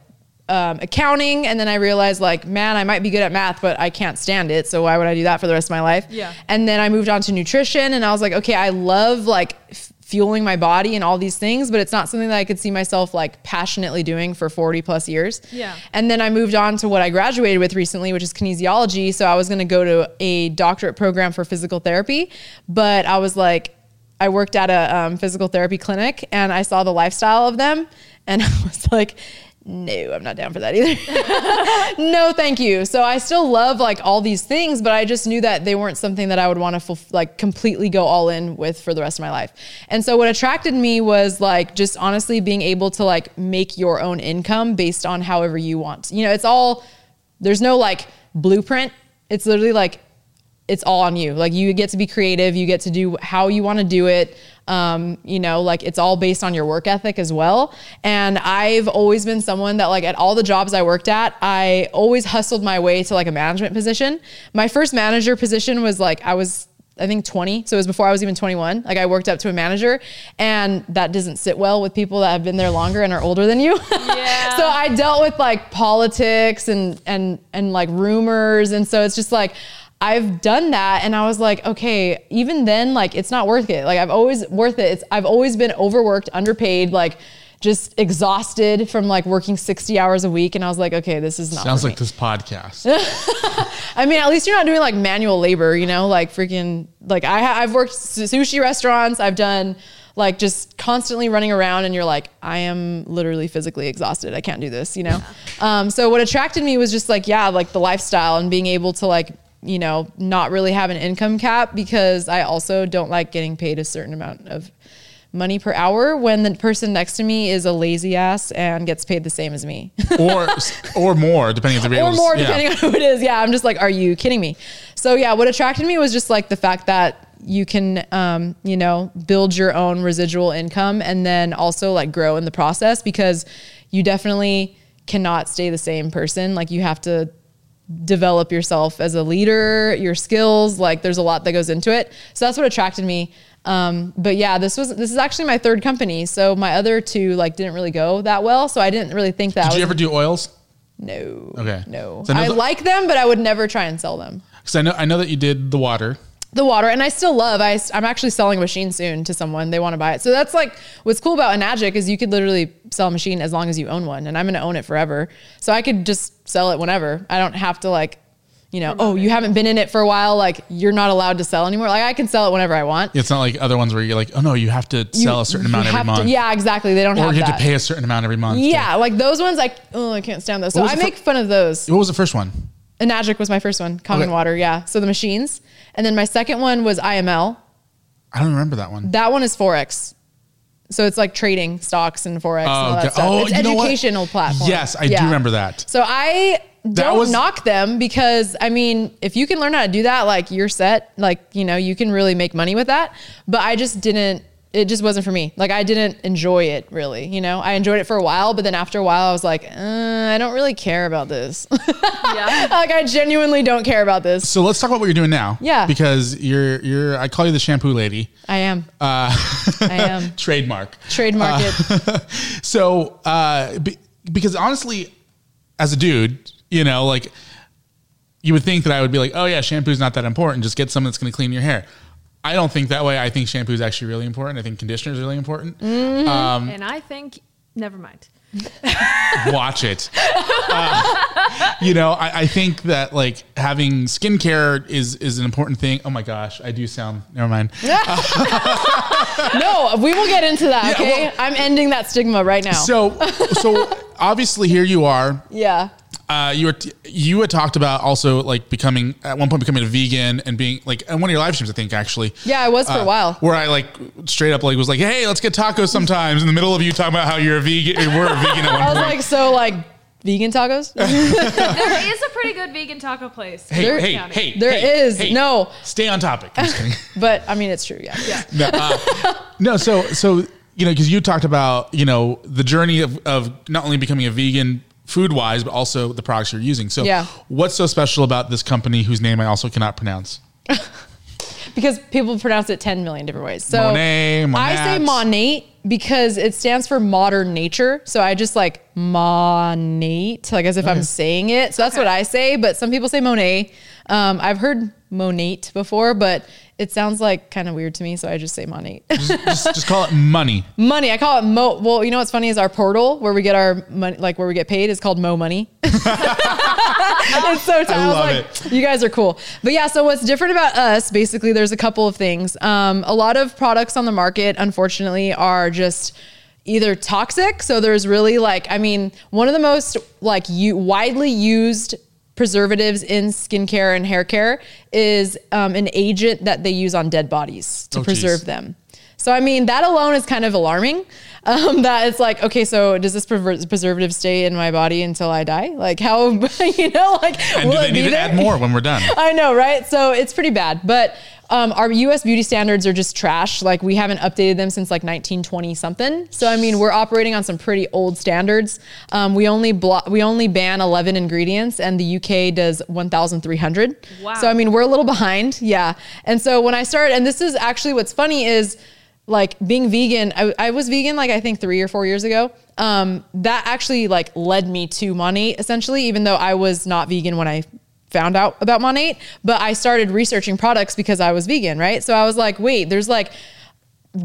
um, accounting, and then I realized like, man, I might be good at math, but I can't stand it. So why would I do that for the rest of my life? Yeah. And then I moved on to nutrition, and I was like, okay, I love like f- fueling my body and all these things, but it's not something that I could see myself like passionately doing for 40 plus years. Yeah. And then I moved on to what I graduated with recently, which is kinesiology. So I was going to go to a doctorate program for physical therapy, but I was like, I worked at a um, physical therapy clinic and I saw the lifestyle of them, and [laughs] I was like, no, I'm not down for that either. [laughs] no, thank you. So I still love like all these things, but I just knew that they weren't something that I would want to like completely go all in with for the rest of my life. And so what attracted me was like just honestly being able to like make your own income based on however you want. You know, it's all there's no like blueprint. It's literally like it's all on you. Like you get to be creative, you get to do how you want to do it. Um, you know, like it's all based on your work ethic as well. And I've always been someone that like at all the jobs I worked at, I always hustled my way to like a management position. My first manager position was like I was I think 20. So it was before I was even 21. Like I worked up to a manager and that doesn't sit well with people that have been there longer and are older than you. [laughs] Yeah. so I dealt with like politics and and and like rumors and so it's just like I've done that and I was like, okay, even then like it's not worth it. Like I've always worth it. It's I've always been overworked, underpaid, like just exhausted from like working 60 hours a week and I was like, okay, this is not Sounds for like me. this podcast. [laughs] I mean, at least you're not doing like manual labor, you know, like freaking like I, I've worked sushi restaurants, I've done like just constantly running around and you're like I am literally physically exhausted. I can't do this, you know. Um, so what attracted me was just like yeah, like the lifestyle and being able to like you know not really have an income cap because I also don't like getting paid a certain amount of money per hour when the person next to me is a lazy ass and gets paid the same as me. [laughs] or or more, depending if they're or more yeah. depending on who it is. Yeah, I'm just like, are you kidding me? So yeah, what attracted me was just like the fact that you can, um, you know, build your own residual income and then also like grow in the process because you definitely cannot stay the same person. Like you have to develop yourself as a leader, your skills, like there's a lot that goes into it. So that's what attracted me. Um, but yeah, this was this is actually my third company. So my other two like didn't really go that well. So I didn't really think that I Did you ever do oils? no. Okay. No. So I I the- like them, but I would never try and sell them. Because I know I know that you did the water. The water and i still love I, i'm actually selling a machine soon to someone they want to buy it so that's like what's cool about enagic is you could literally sell a machine as long as you own one and i'm going to own it forever so i could just sell it whenever i don't have to like you know oh you haven't been in it for a while like you're not allowed to sell anymore like i can sell it whenever i want It's not like other ones where you're like, oh no, you have to sell a certain amount every to- month. yeah exactly they don't Or have you have to pay a certain amount every month. to- yeah like those ones like oh i can't stand those so i the fir- make fun of those What was the first one? enagic was my first one Kangen Okay. water yeah so the machines and then my second one was iml I don't remember that one. That one is Forex. So it's like trading stocks and Forex and all oh, okay. stuff. Oh, it's you know what? educational platform. Yes, I do remember that. So I don't was- knock them because I mean, if you can learn how to do that, like you're set, like, you know, you can really make money with that. But I just didn't it just wasn't for me. Like I didn't enjoy it really, you know. I enjoyed it for a while, but then after a while I was like, uh, I don't really care about this. [laughs] Yeah. like I genuinely don't care about this. So let's talk about what you're doing now. Yeah. Because you're you're I call you the shampoo lady. I am. Uh, I am. [laughs] trademark. Trademark it. [laughs] So uh, be, because honestly, as a dude, you know, like you would think that I would be like, oh yeah, shampoo's not that important. Just get something that's going to clean your hair. I don't think that way. I think shampoo is actually really important. I think conditioner is really important. Um, and I think, never mind. [laughs] watch it. Uh, you know, I, I think that like having skincare is is an important thing. Oh my gosh, I do sound. Never mind. [laughs] no, we will get into that. Yeah, Okay, well- I'm ending that stigma right now. So so [laughs] obviously here you are. yeah, Uh, you were t- you had talked about also like becoming at one point becoming a vegan and being like and one of your live streams I think actually. yeah, I was for uh, a while. Where I like straight up like was like, hey, let's get tacos sometimes in the middle of you talking about how you're a vegan. We're a vegan at one [laughs] I was point. like, so like vegan tacos? [laughs] there is a pretty good vegan taco place. hey, there- hey, County. hey, There hey, is, hey, no. Stay on topic. I'm just kidding. [laughs] but I mean, it's true. Yeah, yeah. no, uh, no, so so you know, because you talked about you know the journey of of not only becoming a vegan food wise, but also the products you're using. So, Yeah. what's so special about this company whose name I also cannot pronounce? [laughs] Because people pronounce it 10 million different ways. So Monet, I say Monat. monate because it stands for modern nature. So I just like monate, like as if I'm saying it. So that's what I say. But some people say Monet. Um, I've heard monate before, but it sounds like kind of weird to me. So I just say money. [laughs] Just, just call it money. money. I call it mo. Well, you know what's funny is our portal where we get our money, like where we get paid, is called Mo Money. [laughs] [laughs] it's so tight. I, was love like, you guys are cool. But yeah, so what's different about us? Basically, there's a couple of things. Um, a lot of products on the market, unfortunately, are just either toxic. So there's really like, I mean, one of the most like you widely used preservatives in skincare and hair care is um, an agent that they use on dead bodies to Oh, preserve geez. them. So I mean, that alone is kind of alarming. Um, [laughs] that it's like, okay, so does this preservative stay in my body until I die? Like how, [laughs] you know, like And will do it they be need to there? add more when we're done? [laughs] I know, right? So it's pretty bad. But um, our US beauty standards are just trash. Like we haven't updated them since like 1920 something. So I mean, we're operating on some pretty old standards. Um, we only blo- we only ban 11 ingredients, and the UK does 1,300. Wow. So I mean, we're a little behind. Yeah. And so when I started, and this is actually what's funny is like being vegan I, I was vegan like i think three or four years ago um, that actually like led me to money essentially even though i was not vegan when i found out about monate but i started researching products because i was vegan right? So i was like wait there's like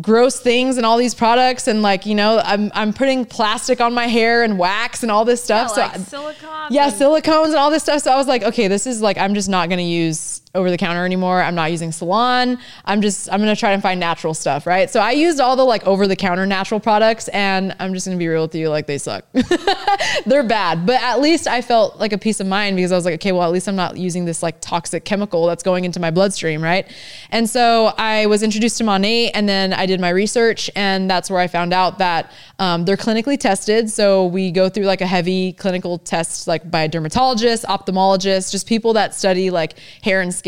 gross things and all these products and like you know i'm, I'm putting plastic on my hair and wax and all this stuff. Like so silicones yeah and- silicones and all this stuff. So i was like okay this is like i'm just not going to use over the counter anymore. I'm not using salon. I'm just i'm going to try and find natural stuff right? So i used all the like over the counter natural products and i'm just going to be real with you like they suck. [laughs] They're bad but at least i felt like a peace of mind because i was like okay well at least i'm not using this like toxic chemical that's going into my bloodstream right? And so i was introduced to monate and then i did my research and that's where i found out that um, they're clinically tested. So we go through like a heavy clinical test like by dermatologists ophthalmologists just people that study like hair and skin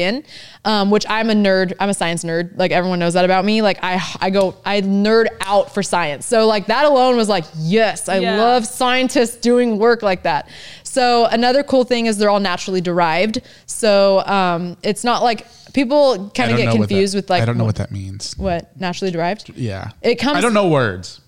um, which i'm a nerd i'm a science nerd like everyone knows that about me like i i go i nerd out for science so like that alone was like yes i Yeah. love scientists doing work like that. So another cool thing is they're all naturally derived. So um, it's not like people kind of get confused with like I don't know what that means. what naturally derived. Yeah, It comes- I don't know words.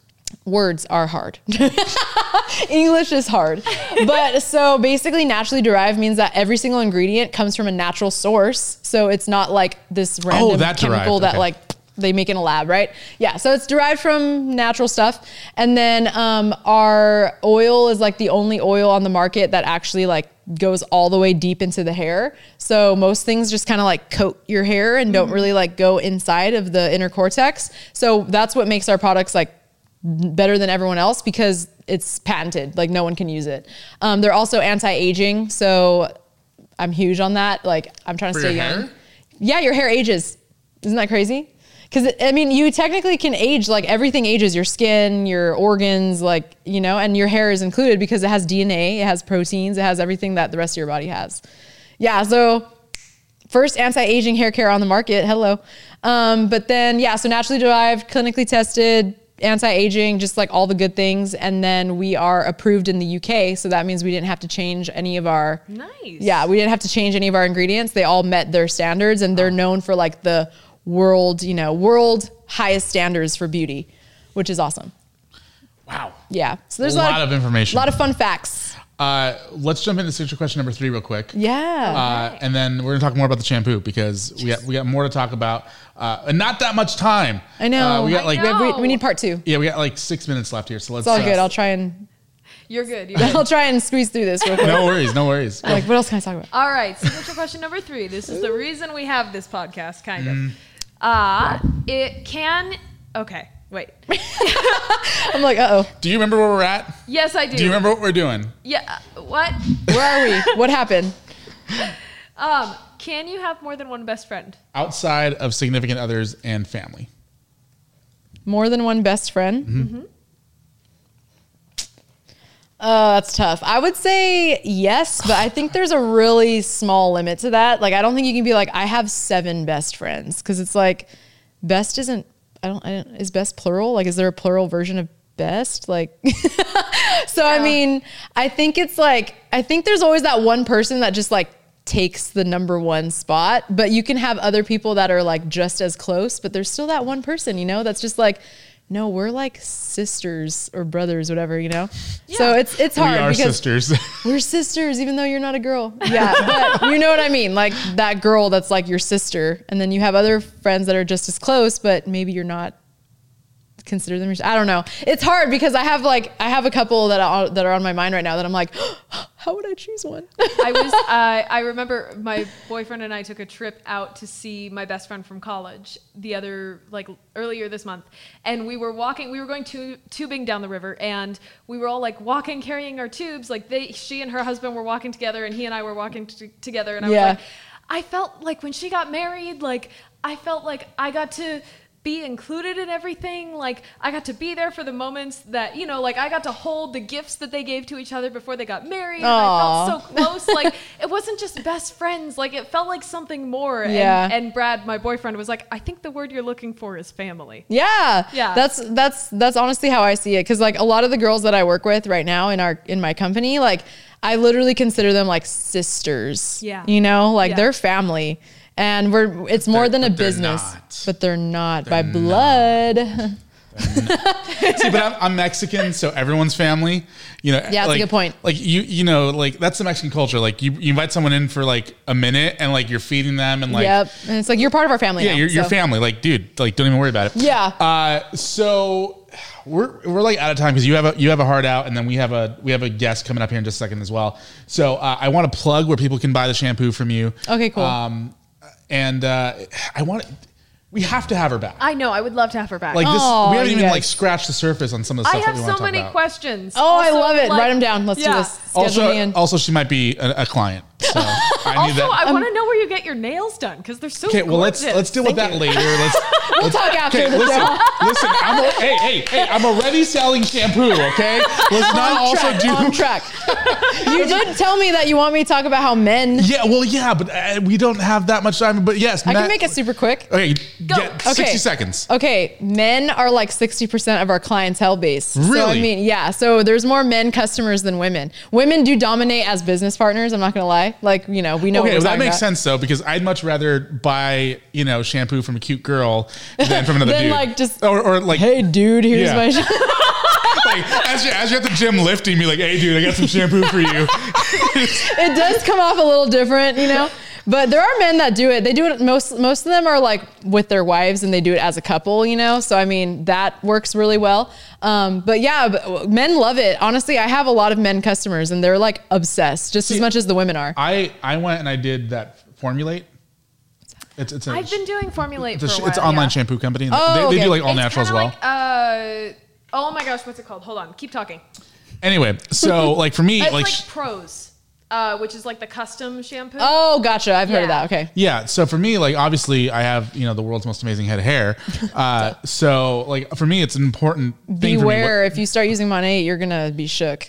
Words are hard. [laughs] English is hard. But so basically, naturally derived means that every single ingredient comes from a natural source. So it's not like this random Oh, that chemical derived, that okay. like they make in a lab, right? Yeah. So it's derived from natural stuff. And then um, our oil is like the only oil on the market that actually like goes all the way deep into the hair. So most things just kind of like coat your hair and don't really like go inside of the inner cortex. So that's what makes our products like better than everyone else because it's patented. Like no one can use it. Um, they're also anti-aging, so I'm huge on that. Like I'm trying to For stay young. hair? Yeah, your hair ages. Isn't that crazy? Because I mean, you technically can age. Like everything ages. Your skin, your organs, like you know, and your hair is included because it has DNA, it has proteins, it has everything that the rest of your body has. Yeah. So first anti-aging hair care on the market. Hello. Um, but then yeah, so naturally derived, clinically tested, anti-aging, just like all the good things. And then we are approved in the UK, so that means we didn't have to change any of our. Nice. Yeah, we didn't have to change any of our ingredients. They all met their standards, and they're known for like the world, you know, world highest standards for beauty, which is awesome. Wow. Yeah. So there's A lot, lot of information. A lot of fun facts. Uh, let's jump into signature question number three real quick. Yeah. Uh, and then we're gonna talk more about the shampoo because we got we got more to talk about, uh, and not that much time. I know. Uh, we got I like we, we- we need part two. yeah, we got like six minutes left here, so let's. It's all uh, good. I'll try and You're good. You're [laughs] good. I'll try and squeeze through this real quick. No worries, no worries. [laughs] Like, what else can I talk about? All right, signature question number three. This is the reason we have this podcast, kind Mm. of. Uh, it can. Okay, wait. [laughs] I'm like, uh oh. Do you remember where we're at? Yes, I do. Do you remember what we're doing? Yeah. uh, What? Where are we? What happened? [laughs] Um, can you have more than one best friend? Outside of significant others and family. More than one best friend? Mm-hmm. Uh, that's tough. I would say yes, but I think there's a really small limit to that. Like, I don't think you can be like, I have seven best friends because it's like, best isn't. I don't, I don't. Is best plural? Like, is there a plural version of best? Like, [laughs] so I mean, I think it's like, I think there's always that one person that just like takes the number one spot, but you can have other people that are like just as close, but there's still that one person, you know, that's just like, no, we're like sisters or brothers, whatever, you know. So it's it's hard we are because sisters. [laughs] we're sisters, even though you're not a girl. Yeah, but you know what I mean, like that girl that's like your sister, and then you have other friends that are just as close, but maybe you're not consider them. I don't know. It's hard because I have like I have a couple that are that are on my mind right now that I'm like, [gasps] how would I choose one? I [laughs] was. Uh, I remember my boyfriend and I took a trip out to see my best friend from college the other like earlier this month, and we were walking. We were going to tubing down the river, and we were all like walking, carrying our tubes. Like they, she and her husband were walking together, and he and I were walking t- together. And I Yeah. was like, I felt like when she got married, like I felt like I got to be included in everything. Like I got to be there for the moments that, you know, like I got to hold the gifts that they gave to each other before they got married. And I felt so close. like it wasn't just best friends. Like it felt like something more. Yeah. And, and Brad, my boyfriend, was like, I think the word you're looking for is family. Yeah. Yeah. That's that's that's honestly how I see it. Cause like a lot of the girls that I work with right now in our in my company, like I literally consider them like sisters. Yeah. You know, like Yeah. they're family. And we're it's more They're- than a they're business. not. But they're not by blood. See, but I'm, I'm Mexican, so everyone's family. You know, Yeah, that's a good point. Like you, you know, like that's the Mexican culture. Like you, you invite someone in for like a minute, and like you're feeding them, and like yep. And it's like you're part of our family. yeah, now, you're, your family. Like, dude, like don't even worry about it. Yeah. Uh, so we're we're like out of time because you have a you have a hard out, and then we have a we have a guest coming up here in just a second as well. So uh, I want to plug where people can buy the shampoo from you. Okay, cool. Um, and uh, I want we have to have her back. I know. I would love to have her back. like this, Aw, we haven't you even guys. like scratched the surface on some of the I stuff have that we so to talk many about. questions. Oh, I Also, love it. like- Write them down. Let's Yeah. do this. Schedule Also, me in. also, she might be a, a client. So I [laughs] Also, that. I want to know where you get your nails done because they're so good. Okay, well let's let's deal with that later. Let's [laughs] we'll talk after the listen, show. [laughs] listen. I'm a, hey hey hey. I'm already selling shampoo. Okay, let's not on also track, do. on track. you did tell me that you want me to talk about how men. Yeah, well, yeah, but uh, we don't have that much time. But yes, I Matt- can make it super quick. Okay, Go. get Okay. sixty seconds. Okay, men are like 60% of our clientele base. So, I mean, yeah. So there's more men customers than women. Women do dominate as business partners. I'm not going to Like, you know, we know Okay, well, that makes about. sense though because I'd much rather buy you know shampoo from a cute girl than from another [laughs] Than, dude. like, just, or, or like Hey, dude, here's Yeah. my. [laughs] [laughs] like as you as you're at the gym lifting, me like, hey dude, I got some shampoo for you. it does come off a little different, you know. But there are men that do it. They do it most most of them are like with their wives and they do it as a couple, you know. So I mean that works really well. Um, but yeah, but men love it. Honestly, I have a lot of men customers and they're like obsessed, just as much as the women are. I I went and I did that formulate. It's it's a, I've been doing Formulate it's, a for a while. it's an online yeah. shampoo company. Oh, they, they okay. do like all It's natural as well. Like, uh, oh my gosh, what's it called? Hold on, keep talking. anyway, so like for me, It's like like, Prose, uh, which is like the custom shampoo. Oh, gotcha. I've heard of Yeah. that. Okay. Yeah. So for me, like obviously, I have you know the world's most amazing head of hair. [laughs] Uh, so like for me, it's an important thing Beware if you start using Monat, you're gonna be shook.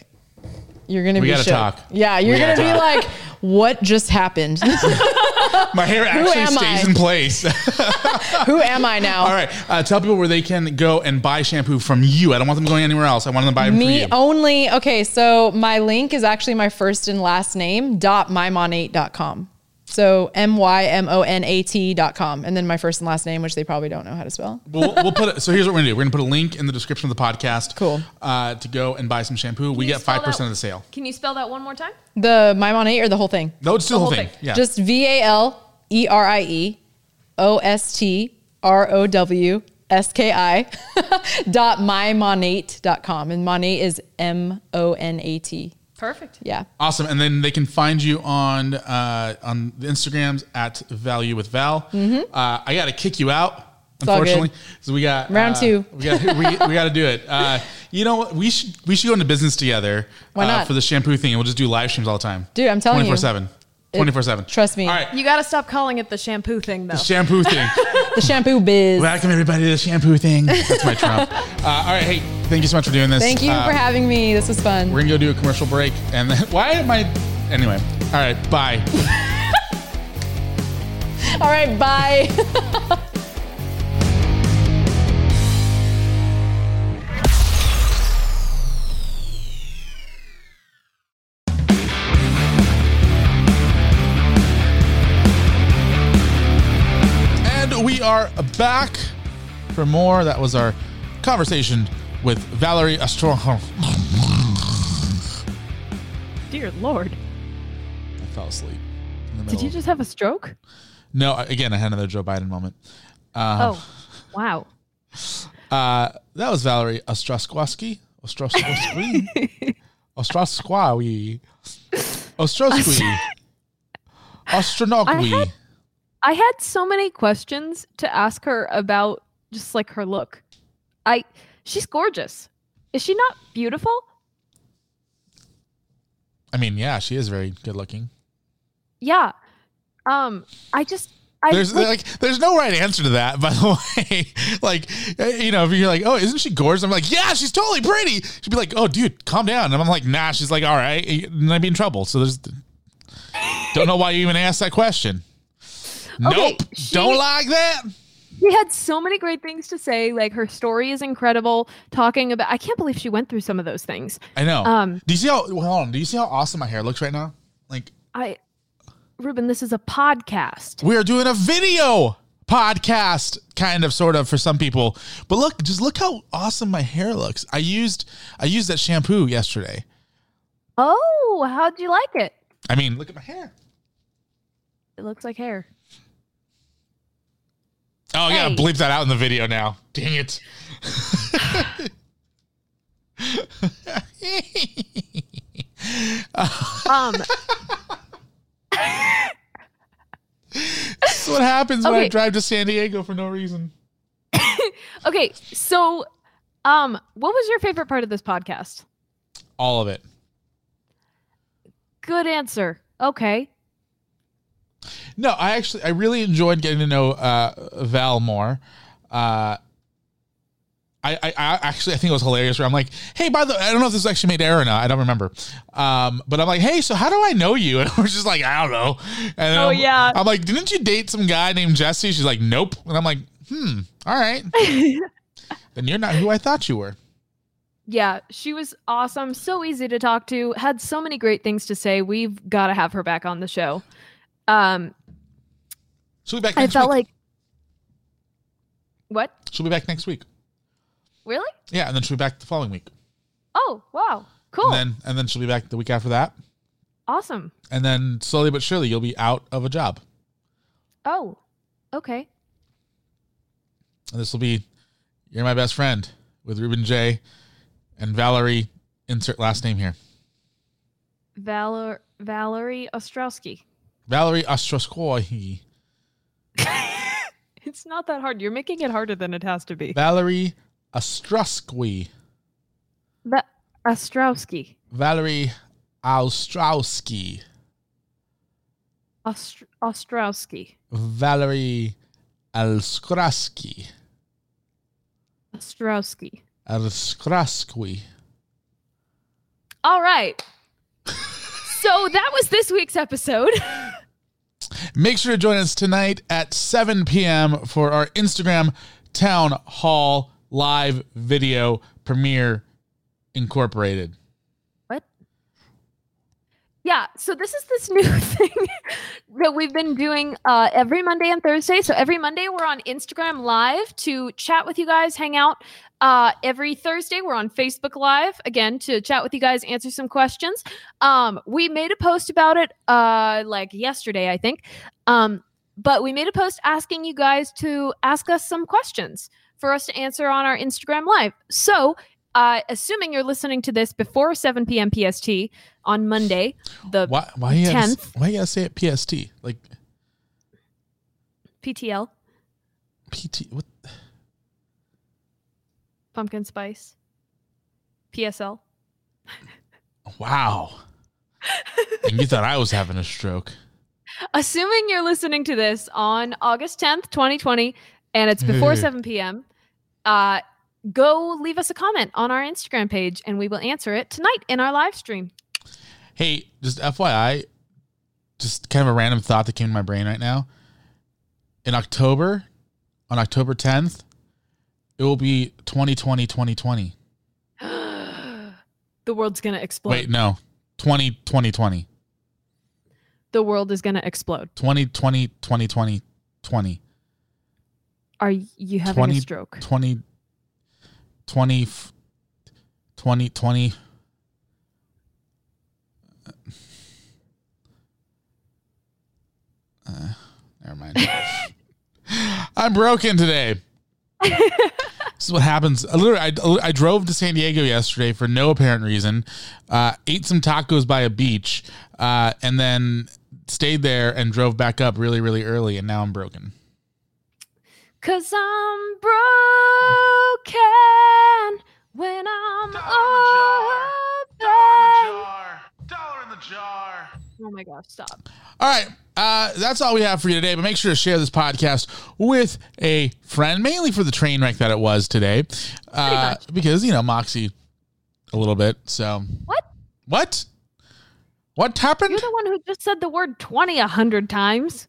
You're gonna We be gotta shook. talk. Yeah, you're We gonna gotta be talk. like, what just happened? [laughs] My hair actually stays I? in place. [laughs] Who am I now? All right. Uh, tell people where they can go and buy shampoo from you. I don't want them going anywhere else. I want them to buy Me only. Okay, so my link is actually my first and last name dot mymonate.com. So M Y M O N A T dot com, and then my first and last name, which they probably don't know how to spell. we'll, we'll put it. So here's what we're gonna do. We're gonna put a link in the description of the podcast. Cool. Uh, to go and buy some shampoo. we get five percent that- of the sale. Can you spell that one more time? The my Monate or the whole thing? No, it's still the whole thing. thing. Yeah. Just V A L E R I E O S T R O W S K I [laughs] dot mymonate dot com. And Monate is M O N A T. Perfect. Yeah. Awesome. And then they can find you on uh, on the Instagrams at Value with Val. Uh, I got to kick you out, Mm-hmm. all good. unfortunately. So we got Round uh, two. We got we, [laughs] we got to do it. Uh, you know what? We should we should go into business together. Why uh, not? for the shampoo thing? and We'll just do live streams all the time. Dude, I'm telling you. twenty four seven. Twenty four seven. Trust me. All right. You got to stop calling it the shampoo thing, though. The shampoo thing. [laughs] The shampoo biz. Welcome everybody to the shampoo thing. That's my Trump. [laughs] Uh, all right. Hey, thank you so much for doing this. Thank you Uh, for having me. This was fun. We're gonna go do a commercial break, and then why am I? Anyway. All right. Bye. [laughs] All right, bye. [laughs] And we are back for more. That was our conversation with Valerie Astro. I Dear Lord. I fell asleep. Did you just have a stroke? No, again, I had another Joe Biden moment. Uh, oh, wow. [laughs] Uh, that was Valerie Ostrowski. Ostrowski. [laughs] Ostrowski. Ostrowski. [laughs] Ostronogwi. I had so many questions to ask her about just like her look. I she's gorgeous. Is she not beautiful? I mean, yeah, she is very good looking. Yeah. Um I just I There's like, like, there's no right answer to that, [laughs] by the way. like, uh, you know, if you're like, oh, isn't she gorgeous? I'm like, yeah, she's totally pretty. She'd be like, oh, dude, calm down. And I'm like, nah. She's like, all right, and I'd be in trouble. So there's, don't know why you even asked that question. [laughs] Okay, nope, she- don't like that. She had so many great things to say. Like her story is incredible. Talking about I can't believe she went through some of those things. I know. Um, do you see how? Well, hold on. Do you see how awesome my hair looks right now? Like, I Ruben, this is a podcast. we are doing a video podcast kind of sort of for some people but look just look how awesome my hair looks i used i used that shampoo yesterday Oh, how'd you like it? i mean look at my hair It looks like hair. Oh i gotta bleep that out in the video now. Dang it. Um. That's what happens when i drive to san diego for no reason. [coughs] Okay, so um what was your favorite part of this podcast? all of it. Good answer. Okay. No, I actually I really enjoyed getting to know uh, Val more. Uh, I, I, I actually I think it was hilarious. Where I'm like, hey, by the I don't know if this actually made air or not. I don't remember. Um, but I'm like, hey, so how do I know you? [laughs] And we're just like, I don't know. And Oh, I'm, yeah. I'm like, didn't you date some guy named Jesse? She's like, nope. And I'm like, hmm, all right. [laughs] then you're not who I thought you were. Yeah, she was awesome, so easy to talk to, had so many great things to say. We've got to have her back on the show. Um She'll be back next week. I felt week. like What? she'll be back next week. Really? Yeah, and then she'll be back the following week. Oh, wow. Cool. And then and then she'll be back the week after that. awesome. And then slowly but surely you'll be out of a job. Oh, okay. And this will be You're My Best Friend with Ruben J and Valerie. Insert last name here. Valor Valerie Ostrowski. Valerie Ostroskoy. [laughs] It's not that hard. You're making it harder than it has to be. Valerie Ostrowski. Va- Ostrowski. Valerie Ostrowski. Ostr- Ostrowski. Valerie Elskrowski. Ostrowski. Elskrowski. All right. [laughs] so that was this week's episode. [laughs] Make sure to join us tonight at 7 p.m. for our Instagram Town Hall live video premiere incorporated. Yeah, so this is this [laughs] new thing that we've been doing uh, every Monday and Thursday. So every Monday we're on Instagram Live to chat with you guys, hang out. Uh, every Thursday we're on Facebook Live again to chat with you guys, answer some questions. Um, we made a post about it uh, like yesterday, I think. Um, but we made a post asking you guys to ask us some questions for us to answer on our Instagram Live. So uh, assuming you're listening to this before 7 p.m. PST on Monday, the Why, why, you gotta, 10th why you gotta say it PST? Like PTL, PT. What? pumpkin spice, PSL. Wow. and you thought I was having a stroke. [laughs] Assuming you're listening to this on August 10th, 2020, and it's before [laughs] 7 p.m., uh, go leave us a comment on our Instagram page and we will answer it tonight in our live stream. Hey, just FYI, just kind of a random thought that came to my brain right now. In October, on October 10th, it will be 2020 2020. [gasps] the world's going to explode. Wait, no. 20 2020. The world is going to explode. 2020 2020 20. Are you having 20 a stroke? 20 20 20 20 uh, never mind. [laughs] I'm broken today. [laughs] this is what happens. I literally, I, I drove to San Diego yesterday for no apparent reason. Uh, ate some tacos by a beach, uh, and then stayed there and drove back up really, really early. And now I'm broken. Cause I'm broken when I'm Dollar in the jar. Dollar in the jar. Oh my gosh, stop. All right. Uh, that's all we have for you today. But make sure to share this podcast with a friend, mainly for the train wreck that it was today. Uh, because, you know, Moxie a little bit. So, What? what? What happened? You're the one who just said the word 20 a hundred times.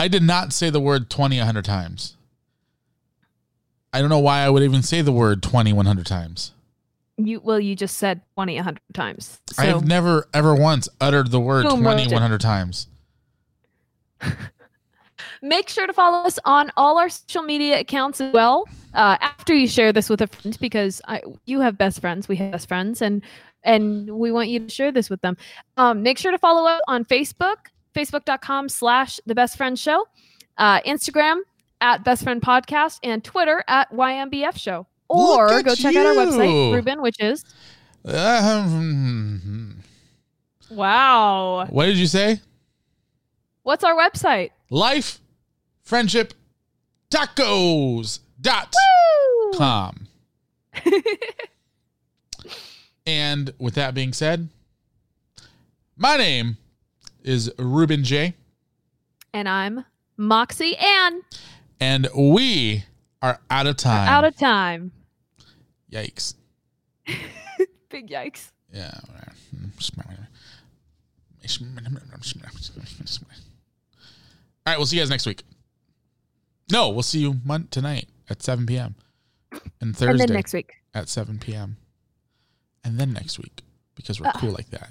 I did not say the word 20 a 100 times. I don't know why I would even say the word 20 100 times. You well, you just said 20 a hundred times. So I have never, ever once uttered the word Boom 20 100 times. [laughs] make sure to follow us on all our social media accounts as well. Uh, after you share this with a friend, because I, you have best friends, we have best friends, and and we want you to share this with them. Um, make sure to follow us on Facebook, facebook.com slash the best friend show, uh, Instagram at best friend podcast, and Twitter at YMBF show. Or go check out our website. Ruben, which is Um, wow. what did you say? What's our website? Life, friendship, tacos dot com. [laughs] and with that being said, my name is Ruben J. And I'm Moxie Ann. And we are out of time. Out of time. Yikes. [laughs] Big yikes. Yeah. All right, we'll see you guys next week. No, we'll see you mon- tonight at 7 p.m. And Thursday And then next week. at 7 p.m. And then next week because we're uh, cool like that.